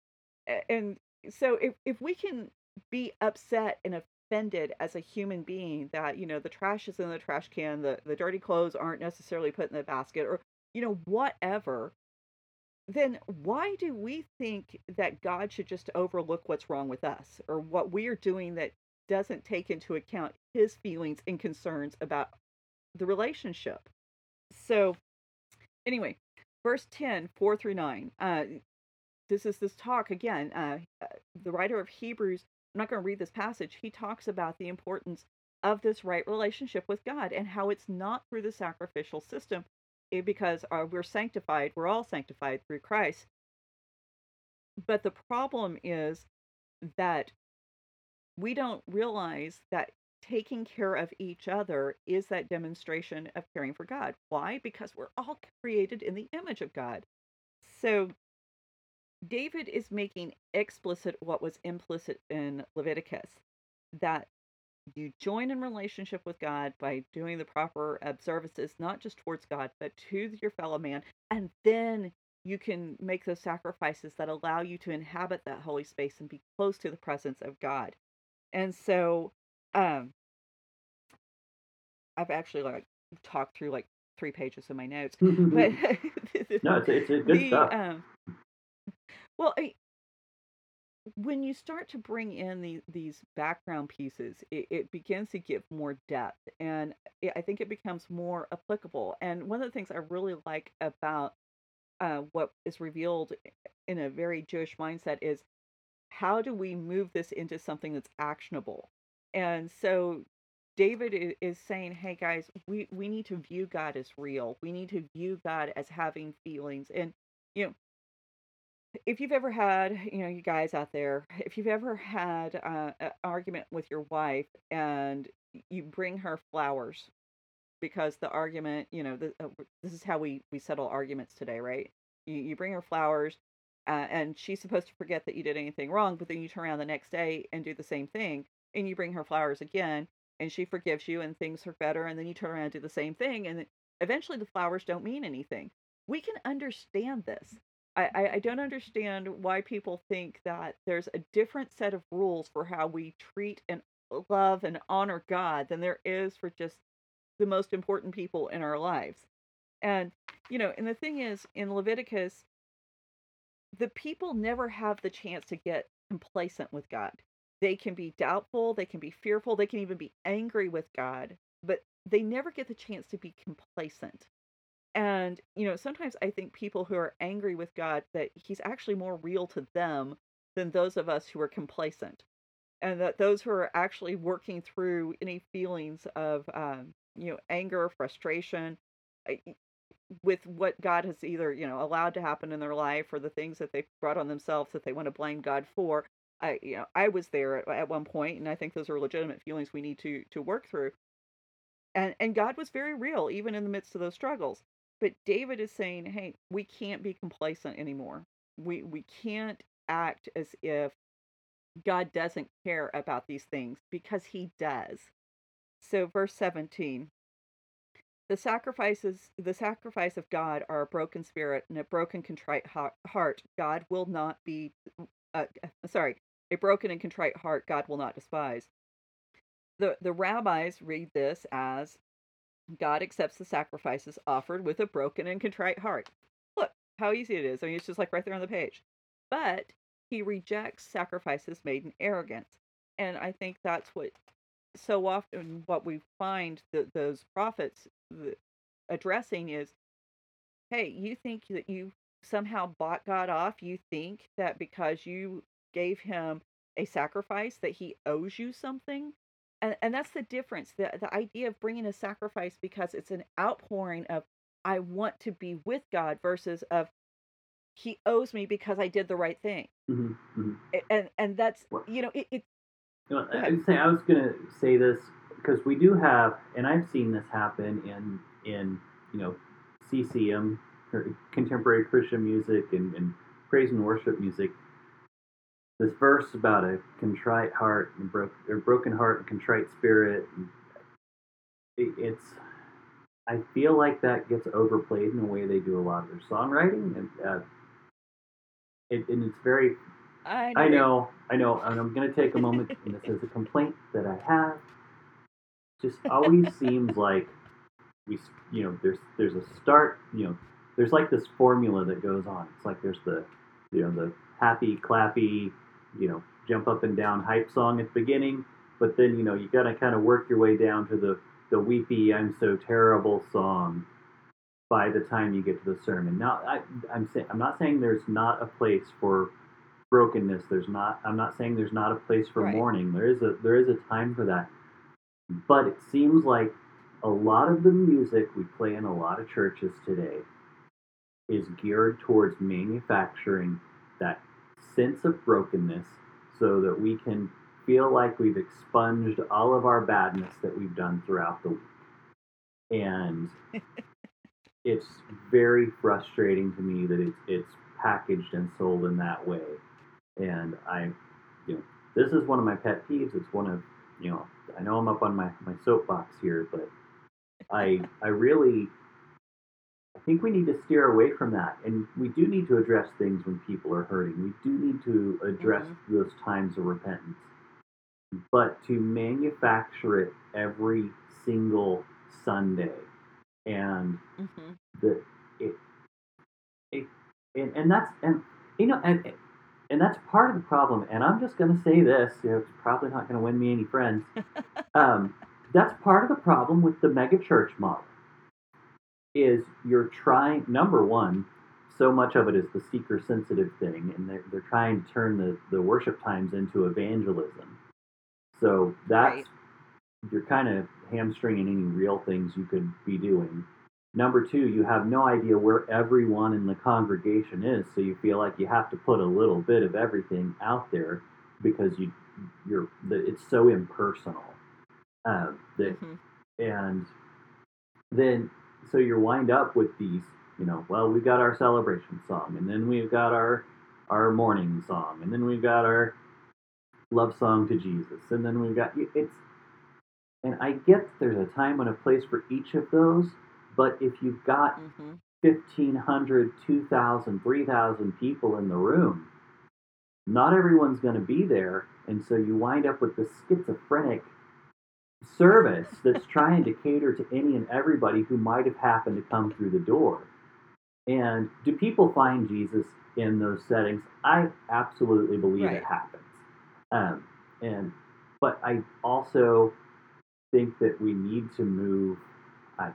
And so if, if we can be upset and offended as a human being that, you know, the trash is in the trash can, the, the dirty clothes aren't necessarily put in the basket, or, you know, whatever, then why do we think that God should just overlook what's wrong with us or what we are doing that doesn't take into account his feelings and concerns about the relationship? So, anyway, verse 10, 4 through 9. Uh, this is this talk again. Uh, uh the writer of Hebrews, I'm not going to read this passage, he talks about the importance of this right relationship with God and how it's not through the sacrificial system eh, because uh, we're sanctified, we're all sanctified through Christ. But the problem is that we don't realize that taking care of each other is that demonstration of caring for God. Why? Because we're all created in the image of God. So David is making explicit what was implicit in Leviticus that you join in relationship with God by doing the proper observances, not just towards God, but to your fellow man. And then you can make those sacrifices that allow you to inhabit that holy space and be close to the presence of God. And so, um, I've actually like talked through like three pages of my notes, but no, it's, it's good the, stuff. Um, well, I, when you start to bring in the, these background pieces, it, it begins to give more depth, and I think it becomes more applicable. And one of the things I really like about uh, what is revealed in a very Jewish mindset is how do we move this into something that's actionable? And so David is saying, "Hey guys, we we need to view God as real. We need to view God as having feelings." And you know, if you've ever had, you know, you guys out there, if you've ever had uh, an argument with your wife and you bring her flowers because the argument, you know, the, uh, this is how we we settle arguments today, right? You you bring her flowers, uh, and she's supposed to forget that you did anything wrong, but then you turn around the next day and do the same thing, and you bring her flowers again, and she forgives you, and things are better, and then you turn around and do the same thing, and eventually the flowers don't mean anything. We can understand this I, I don't understand why people think that there's a different set of rules for how we treat and love and honor God than there is for just the most important people in our lives. And, you know, and the thing is, in Leviticus, the people never have the chance to get complacent with God. They can be doubtful, they can be fearful, they can even be angry with God, but they never get the chance to be complacent. And, you know, sometimes I think people who are angry with God that he's actually more real to them than those of us who are complacent. And that those who are actually working through any feelings of, um, you know, anger, frustration, with what God has either, you know, allowed to happen in their life or the things that they've brought on themselves that they want to blame God for. I, you know, I was there at, at one point, and I think those are legitimate feelings we need to to work through. And and God was very real, even in the midst of those struggles. But David is saying, hey, we can't be complacent anymore. We we can't act as if God doesn't care about these things because he does. So verse 17 the sacrifices the sacrifice of God are a broken spirit and a broken contrite heart God will not be uh, uh, sorry a broken and contrite heart God will not despise the the rabbis read this as God accepts the sacrifices offered with a broken and contrite heart. Look how easy it is. I mean, it's just like right there on the page. But he rejects sacrifices made in arrogance. And I think that's what so often what we find that those prophets addressing is hey, you think that you somehow bought God off? You think that because you gave him a sacrifice that he owes you something? and and that's the difference the the idea of bringing a sacrifice because it's an outpouring of i want to be with god versus of he owes me because i did the right thing mm-hmm, mm-hmm. and and that's you know it, it you know, I, was saying, I was gonna say this because we do have and i've seen this happen in in you know ccm contemporary christian music and, and praise and worship music this verse about a contrite heart and bro- or broken heart and contrite spirit. It, it's I feel like that gets overplayed in the way they do a lot of their songwriting, and uh, it, and it's very. I know. I know, I know, and I'm going to take a moment, and this is a complaint that I have. Just always seems like we, you know, there's there's a start, you know, there's like this formula that goes on. It's like there's the you know the happy clappy you know jump up and down hype song at the beginning, but then you know you got to kind of work your way down to the the weepy I'm so terrible song by the time you get to the sermon. Now I, I'm saying I'm not saying there's not a place for brokenness. There's not. I'm not saying there's not a place for Right. mourning. There is a there is a time for that. But it seems like a lot of the music we play in a lot of churches today is geared towards manufacturing that sense of brokenness so that we can feel like we've expunged all of our badness that we've done throughout the week. And it's very frustrating to me that it's it's packaged and sold in that way. And I you know, this is one of my pet peeves. It's one of you know, I know I'm up on my, my soapbox here, but I I really think we need to steer away from that, and we do need to address things when people are hurting. We do need to address those times of repentance, but to manufacture it every single Sunday, and hmm the it it and, and that's and you know and and that's part of the problem. And I'm just going to say this, you know, it's probably not going to win me any friends. um, that's part of the problem with the mega church model is you're trying number one so much of it is the seeker sensitive thing and they're, they're trying to turn the, the worship times into evangelism. So that's Right. you're kind of hamstringing any real things you could be doing. Number two you have no idea where everyone in the congregation is so you feel like you have to put a little bit of everything out there because you you're the, it's so impersonal uh, that hmm and then so you wind up with these you know well we've got our celebration song and then we've got our our morning song and then we've got our love song to jesus and then we've got it's and i get there's a time and a place for each of those but if you've got hmm 1500 2000 3000 people in the room not everyone's going to be there and so you wind up with this schizophrenic service that's trying to cater to any and everybody who might have happened to come through the door. And do people find jesus in those settings? I absolutely believe Right. it happens. Um, and but i also think that we need to move I,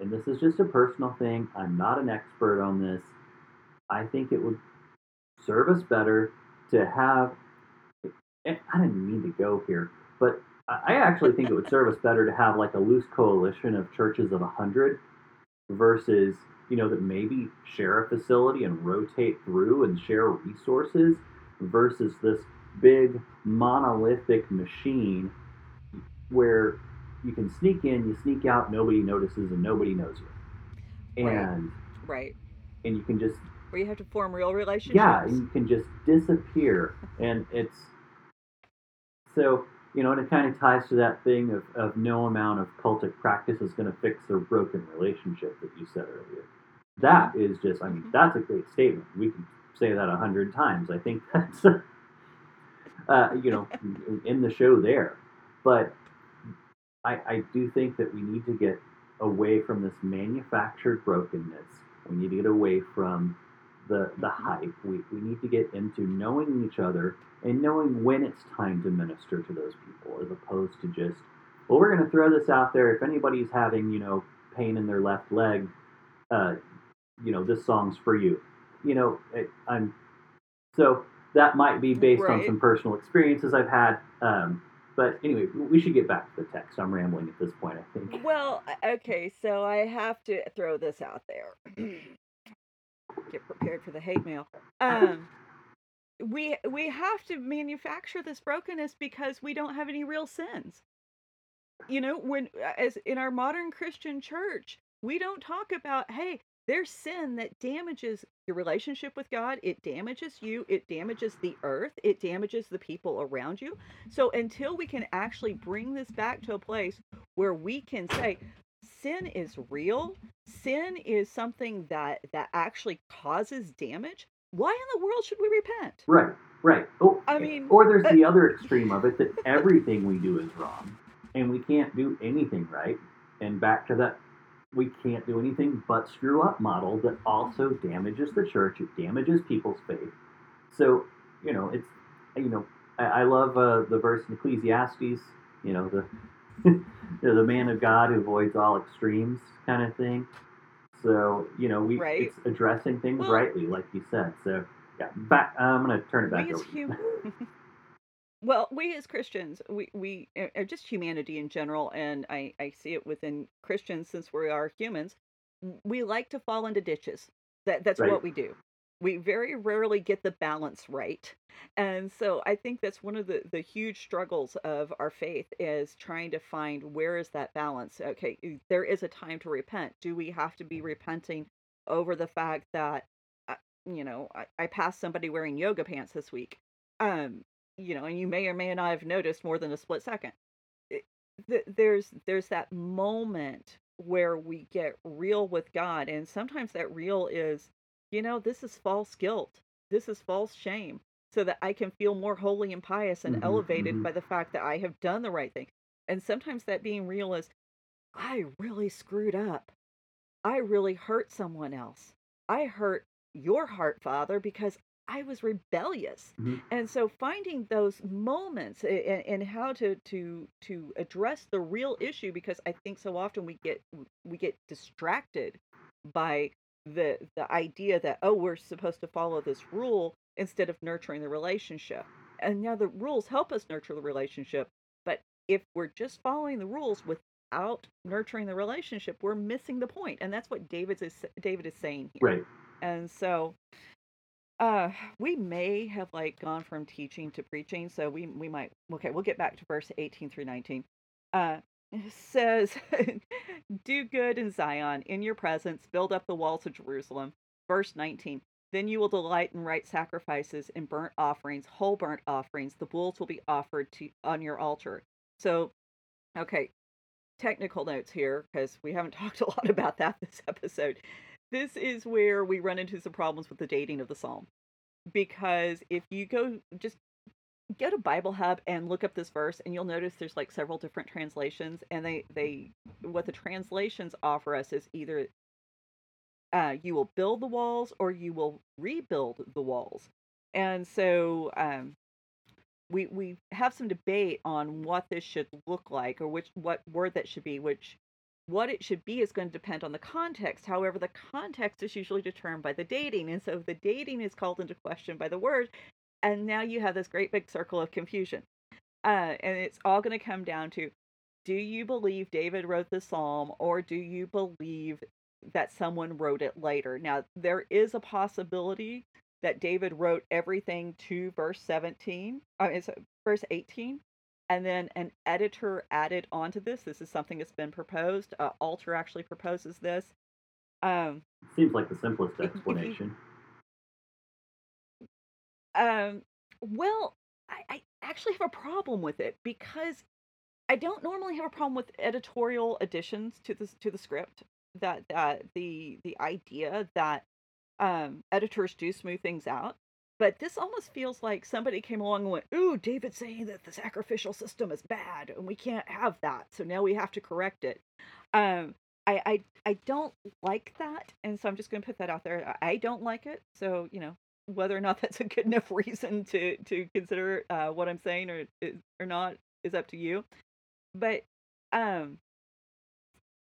and this is just a personal thing i'm not an expert on this i think it would serve us better to have and i didn't mean to go here but I actually think it would serve us better to have like a loose coalition of churches of a hundred versus you know that maybe share a facility and rotate through and share resources versus this big monolithic machine where you can sneak in, you sneak out, nobody notices, and nobody knows you, Right. and Right. and you can just Where you have to form real relationships. yeah, and you can just disappear, and it's so you know, and it kind of ties to that thing of, of no amount of cultic practice is going to fix a broken relationship that you said earlier. That is just, I mean, Mhm. that's a great statement. We can say that a hundred times. I think that's, uh, you know, in the show there. But I, I do think that we need to get away from this manufactured brokenness. We need to get away from the the hype. We, we need to get into knowing each other and knowing when it's time to minister to those people, as opposed to just, well, we're going to throw this out there. If anybody's having, you know, pain in their left leg, uh, you know, this song's for you. You know, it, I'm so that might be based on some personal experiences I've had. Um, but anyway, we should get back to the text. I'm rambling at this point, I think. Well, okay, so I have to throw this out there. Get prepared for the hate mail. Um, we we have to manufacture this brokenness because we don't have any real sins. You know, when uh, as in our modern Christian church, we don't talk about, hey, there's sin that damages your relationship with God, it damages you, it damages the earth, it damages the people around you. So until we can actually bring this back to a place where we can say sin is real, sin is something that that actually causes damage, why in the world should we repent? Right, right. Oh, I mean, or there's uh, the other extreme of it that everything we do is wrong, and we can't do anything right. And back to that we can't do anything but screw up model that also damages the church. It damages people's faith. So you know, it's you know, I, I love uh, the verse in Ecclesiastes. You know, the you know, the man of God who avoids all extremes, kind of thing. So you know, we Right. it's addressing things Well- rightly, like you said. So yeah, back. I'm gonna turn it back we over. to you. hum- well we as christians we we uh, uh, just humanity in general and i i see it within christians since we are humans we like to fall into ditches that that's Right. what we do we very rarely get the balance right and so i think that's one of the the huge struggles of our faith is trying to find where is that balance? Okay there is a time to repent. Do we have to be repenting over the fact that uh, you know I, I passed somebody wearing yoga pants this week um you know and you may or may not have noticed more than a split second. There's there's that moment where we get real with god and sometimes that real is you know this is false guilt. This is false shame so that i can feel more holy and pious and Mhm, elevated mhm. by the fact that i have done the right thing. And sometimes that being real is i really screwed up. I really hurt someone else. I hurt your heart father because i was rebellious. Mhm. and so finding those moments and, and how to to to address the real issue because i think so often we get we get distracted by the the idea that oh we're supposed to follow this rule instead of nurturing the relationship. And now the rules help us nurture the relationship but if we're just following the rules without nurturing the relationship we're missing the point and that's what david is david is saying here. Right. and so uh we may have like gone from teaching to preaching so we we might okay we'll get back to verse 18 through 19 uh says do good in zion in your presence build up the walls of jerusalem. Verse 19 then you will delight in right sacrifices and burnt offerings whole burnt offerings. The bulls will be offered to on your altar. So okay technical notes here because we haven't talked a lot about that this episode. This is where we run into some problems with the dating of the psalm. Because if you go just go to bible hub and look up this verse and you'll notice there's like several different translations and they they what the translations offer us is either uh, you will build the walls or you will rebuild the walls. And so um, we we have some debate on what this should look like or which what word that should be which what it should be is going to depend on the context. However the context is usually determined by the dating and so if the dating is called into question by the word and now you have this great big circle of confusion. Uh, and it's all going to come down to do you believe david wrote the psalm or do you believe that someone wrote it later? Now there is a possibility that david wrote everything to verse 17 uh, it's uh, verse 18 and then an editor added onto this. This is something that's been proposed. Uh, alter actually proposes this. Um, Seems like the simplest If- if you- explanation. Um, well, I, I actually have a problem with it because I don't normally have a problem with editorial additions to the to the script. That that the the idea that um, editors do smooth things out, but this almost feels like somebody came along and went, "Ooh, David's saying that the sacrificial system is bad and we can't have that, so now we have to correct it." Um, I, I I don't like that, and so I'm just going to put that out there. I I don't like it, so you know whether or not that's a good enough reason to to consider uh, what I'm saying or or not is up to you. But um,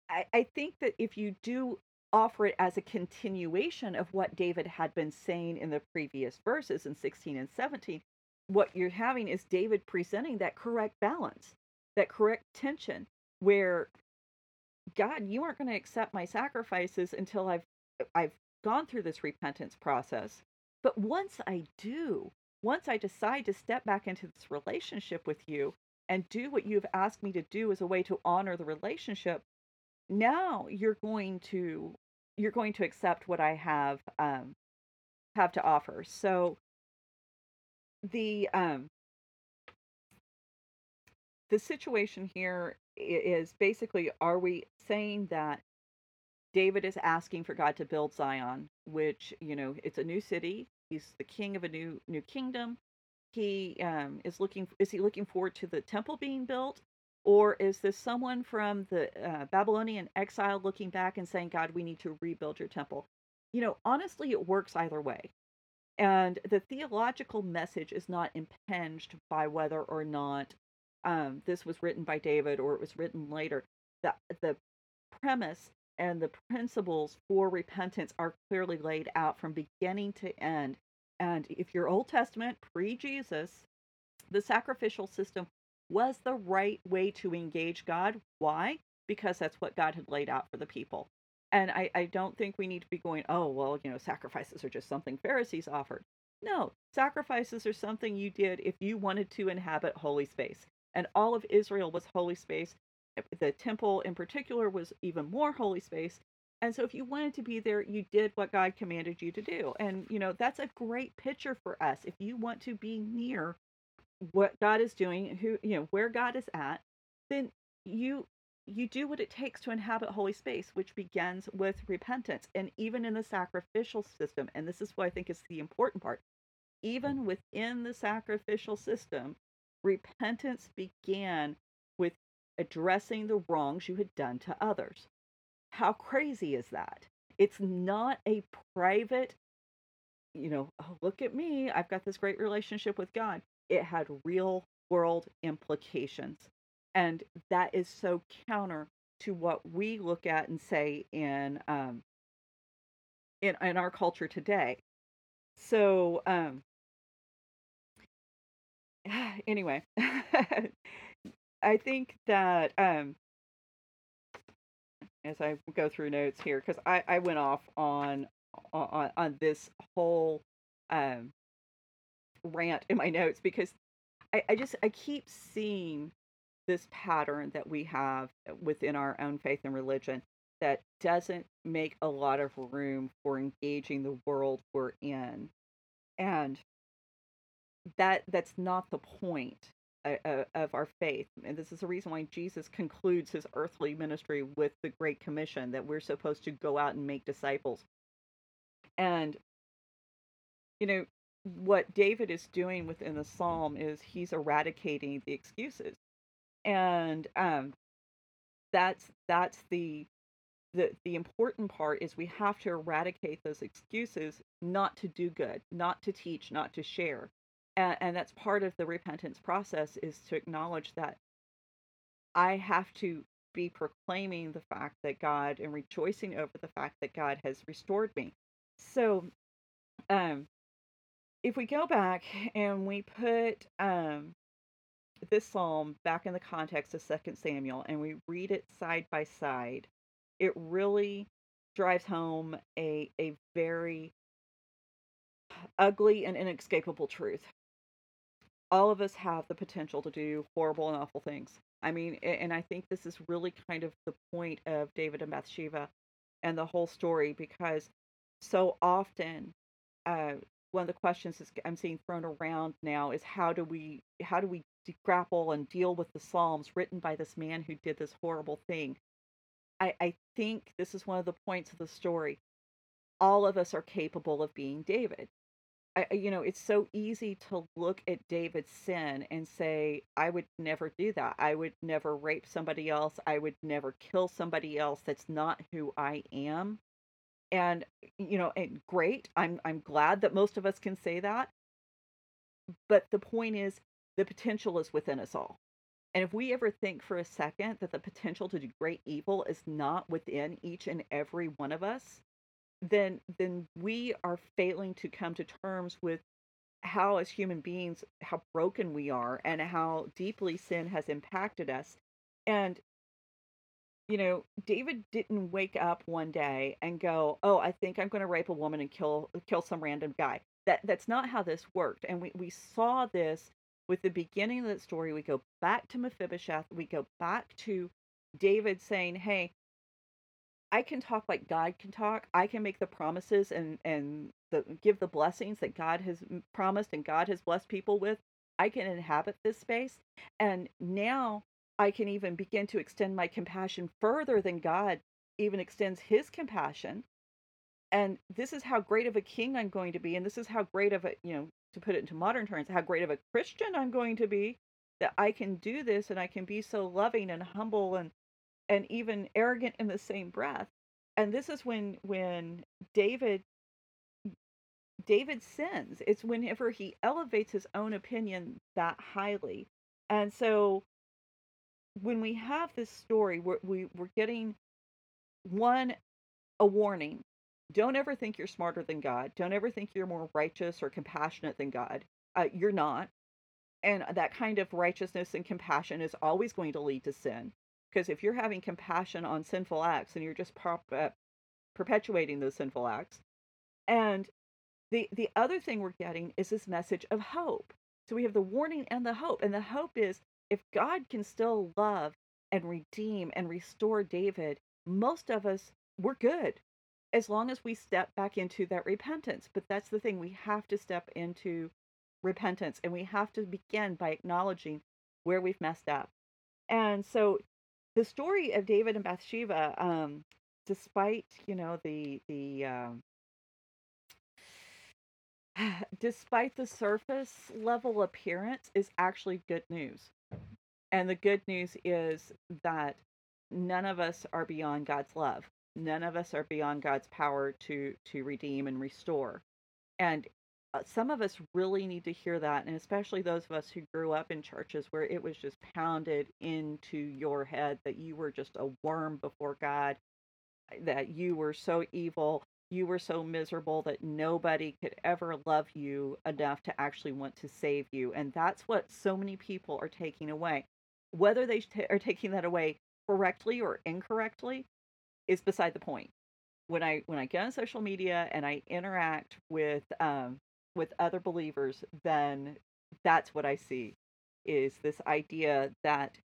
I I think that if you do offer it as a continuation of what David had been saying in the previous verses in 16 and 17, what you're having is David presenting that correct balance, that correct tension, where God, you aren't going to accept my sacrifices until I've I've gone through this repentance process. But once I do, once I decide to step back into this relationship with you and do what you've asked me to do as a way to honor the relationship, now you're going to you're going to accept what I have um, have to offer. So the um, the situation here is basically are we saying that David is asking for God to build Zion, which, you know, it's a new city. He's the king of a new new kingdom. He um, is looking is he looking forward to the temple being built? Or is this someone from the uh, Babylonian exile looking back and saying, God, we need to rebuild your temple? You know, honestly, it works either way. And the theological message is not impinged by whether or not um, this was written by David or it was written later. The, the premise and the principles for repentance are clearly laid out from beginning to end. And if you're Old Testament, pre Jesus, the sacrificial system was the right way to engage God. Why? Because that's what God had laid out for the people. And I, I don't think we need to be going, oh, well, you know, sacrifices are just something Pharisees offered. No, sacrifices are something you did if you wanted to inhabit holy space. And all of Israel was holy space. The temple in particular was even more holy space. And so if you wanted to be there, you did what God commanded you to do. And, you know, that's a great picture for us. If you want to be near what God is doing, who you know where God is at, then you you do what it takes to inhabit holy space, which begins with repentance. And even in the sacrificial system, and this is what I think is the important part, even within the sacrificial system, repentance began addressing the wrongs you had done to others. How crazy is that? It's not a private, you know, oh, look at me, I've got this great relationship with God it had real world implications. And that is so counter to what we look at and say in um, in, in our culture today. So um, anyway, I think that um, as I go through notes here, because I, I went off on on on this whole um, rant in my notes because I, I just I keep seeing this pattern that we have within our own faith and religion that doesn't make a lot of room for engaging the world we're in. And that that's not the point of our faith and this is the reason why jesus concludes his earthly ministry with the great commission that we're supposed to go out and make disciples. And you know what David is doing within the psalm is he's eradicating the excuses, and um, that's that's the the the important part is we have to eradicate those excuses not to do good, not to teach, not to share, and, and that's part of the repentance process is to acknowledge that I have to be proclaiming the fact that God and rejoicing over the fact that God has restored me. So, um, if we go back and we put um, this psalm back in the context of Second Samuel and we read it side by side, it really drives home a a very ugly and inescapable truth. All of us have the potential to do horrible and awful things. I mean, and I think this is really kind of the point of David and Bathsheba and the whole story because so often uh, one of the questions I'm seeing thrown around now is how do we how do we grapple and deal with the Psalms written by this man who did this horrible thing? I, I think this is one of the points of the story. All of us are capable of being David. I, you know, it's so easy to look at David's sin and say, I would never do that. I would never rape somebody else. I would never kill somebody else. That's not who I am and you know and great i'm i'm glad that most of us can say that but the point is the potential is within us all and if we ever think for a second that the potential to do great evil is not within each and every one of us then then we are failing to come to terms with how as human beings how broken we are and how deeply sin has impacted us and you know, David didn't wake up one day and go, "Oh, I think I'm going to rape a woman and kill kill some random guy." That that's not how this worked. And we we saw this with the beginning of the story. We go back to Mephibosheth. We go back to David saying, "Hey, I can talk like God can talk. I can make the promises and and the give the blessings that God has promised and God has blessed people with. I can inhabit this space." And now I can even begin to extend my compassion further than God even extends his compassion. And this is how great of a king I'm going to be. And this is how great of a, you know, to put it into modern terms, how great of a Christian I'm going to be that I can do this and I can be so loving and humble and and even arrogant in the same breath. And this is when when David David sins. It's whenever he elevates his own opinion that highly. And so when we have this story, we're, we, we're getting one, a warning. Don't ever think you're smarter than God. Don't ever think you're more righteous or compassionate than God. Uh, you're not. And that kind of righteousness and compassion is always going to lead to sin. Because if you're having compassion on sinful acts and you're just prop, uh, perpetuating those sinful acts, and the the other thing we're getting is this message of hope. So we have the warning and the hope, and the hope is if God can still love and redeem and restore David, most of us we're good as long as we step back into that repentance. But that's the thing, we have to step into repentance and we have to begin by acknowledging where we've messed up. And so the story of David and Bathsheba, um, despite you know the the um, despite the surface level appearance, is actually good news. And the good news is that none of us are beyond God's love. None of us are beyond God's power to to redeem and restore. And some of us really need to hear that, and especially those of us who grew up in churches where it was just pounded into your head that you were just a worm before God, that you were so evil, you were so miserable that nobody could ever love you enough to actually want to save you. And that's what so many people are taking away. Whether they t- are taking that away correctly or incorrectly is beside the point. When I when I get on social media and I interact with um, with other believers, then that's what I see is this idea that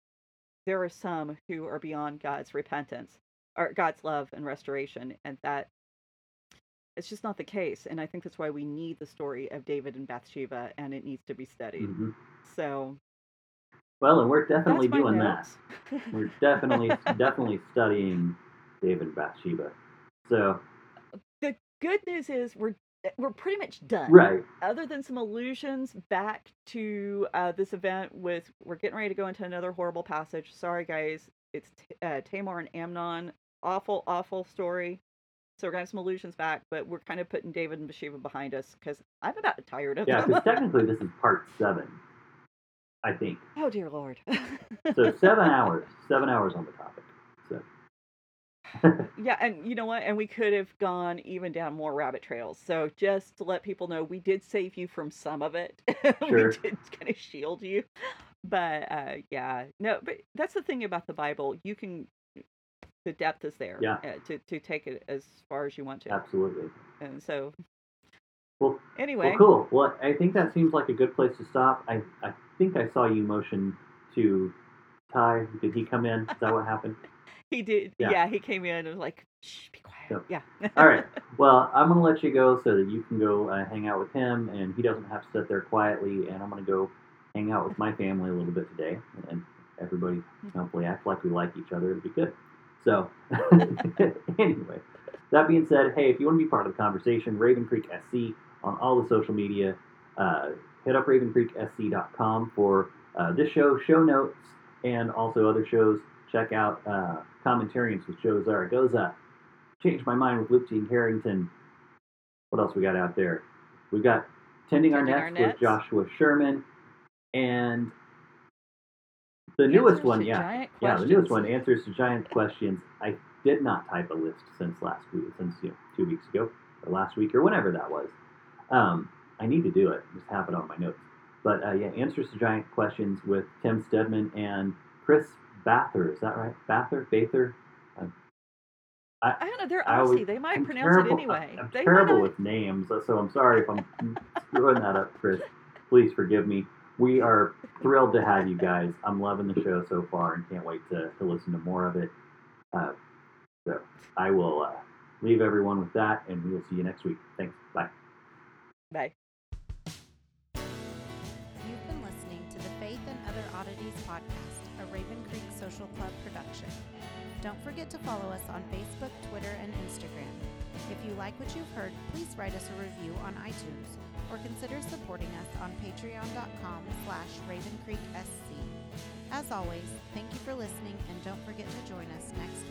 there are some who are beyond God's repentance or God's love and restoration, and that it's just not the case. And I think that's why we need the story of David and Bathsheba, and it needs to be studied. Mm-hmm. So, well, and we're definitely doing that. we're definitely definitely studying David and Bathsheba. So the good news is we're we're pretty much done. Right. Other than some allusions back to uh, this event with, we're getting ready to go into another horrible passage. Sorry, guys. It's uh, Tamar and Amnon. Awful, awful story. So we're gonna have some allusions back, but we're kind of putting David and Bathsheba behind us because I'm about tired of yeah, them. Yeah, because technically this is part seven, I think. Oh dear lord. so seven hours, seven hours on the topic. Yeah, and you know what? And we could have gone even down more rabbit trails. So just to let people know, we did save you from some of it. Sure. we did kind of shield you. But uh, yeah, no, but that's the thing about the Bible. You can, the depth is there yeah. uh, to, to take it as far as you want to. Absolutely. And so, well, anyway. Well, cool. Well, I think that seems like a good place to stop. I, I think I saw you motion to Ty. Did he come in? Is that what happened? He did. Yeah. yeah. he came in and was like, Shh, be quiet. Yeah. All right. Well, I'm going to let you go so that you can go uh, hang out with him and he doesn't have to sit there quietly. And I'm going to go hang out with my family a little bit today. And everybody hopefully act like we like each other. It'll be good. So, anyway, that being said, hey, if you want to be part of the conversation, Raven Creek SC on all the social media, uh, hit up ravencreeksc.com for uh, this show, show notes, and also other shows. Check out uh, Commentarians with Joe Zaragoza. Changed My Mind with Luke T. Harrington. What else we got out there? We've got Tending, Tending Our, nets our, nets with Joshua Sherman. And the answers newest one, yeah. Yeah, the newest one, Answers to Giant Questions. I did not type a list since last week, since you know, two weeks ago, or last week, or whenever that was. Um, I need to do it. Just have it on my notes. But uh, yeah, Answers to Giant Questions with Tim Stedman and Chris Bather, is that right? Bather, Bather. I, I, don't know. They're Aussie. they might I'm pronounce terrible, it anyway. I'm they terrible not... with names, so I'm sorry if I'm screwing that up, Chris. Please forgive me. We are thrilled to have you guys. I'm loving the show so far and can't wait to, to listen to more of it. Uh, so I will uh, leave everyone with that, and we will see you next week. Thanks. Bye. Bye. You've been listening to the Faith and Other Oddities podcast a Raven Creek Social Club production. Don't forget to follow us on Facebook, Twitter, and Instagram. If you like what you've heard, please write us a review on iTunes or consider supporting us on patreon.com slash ravencreeksc. As always, thank you for listening and don't forget to join us next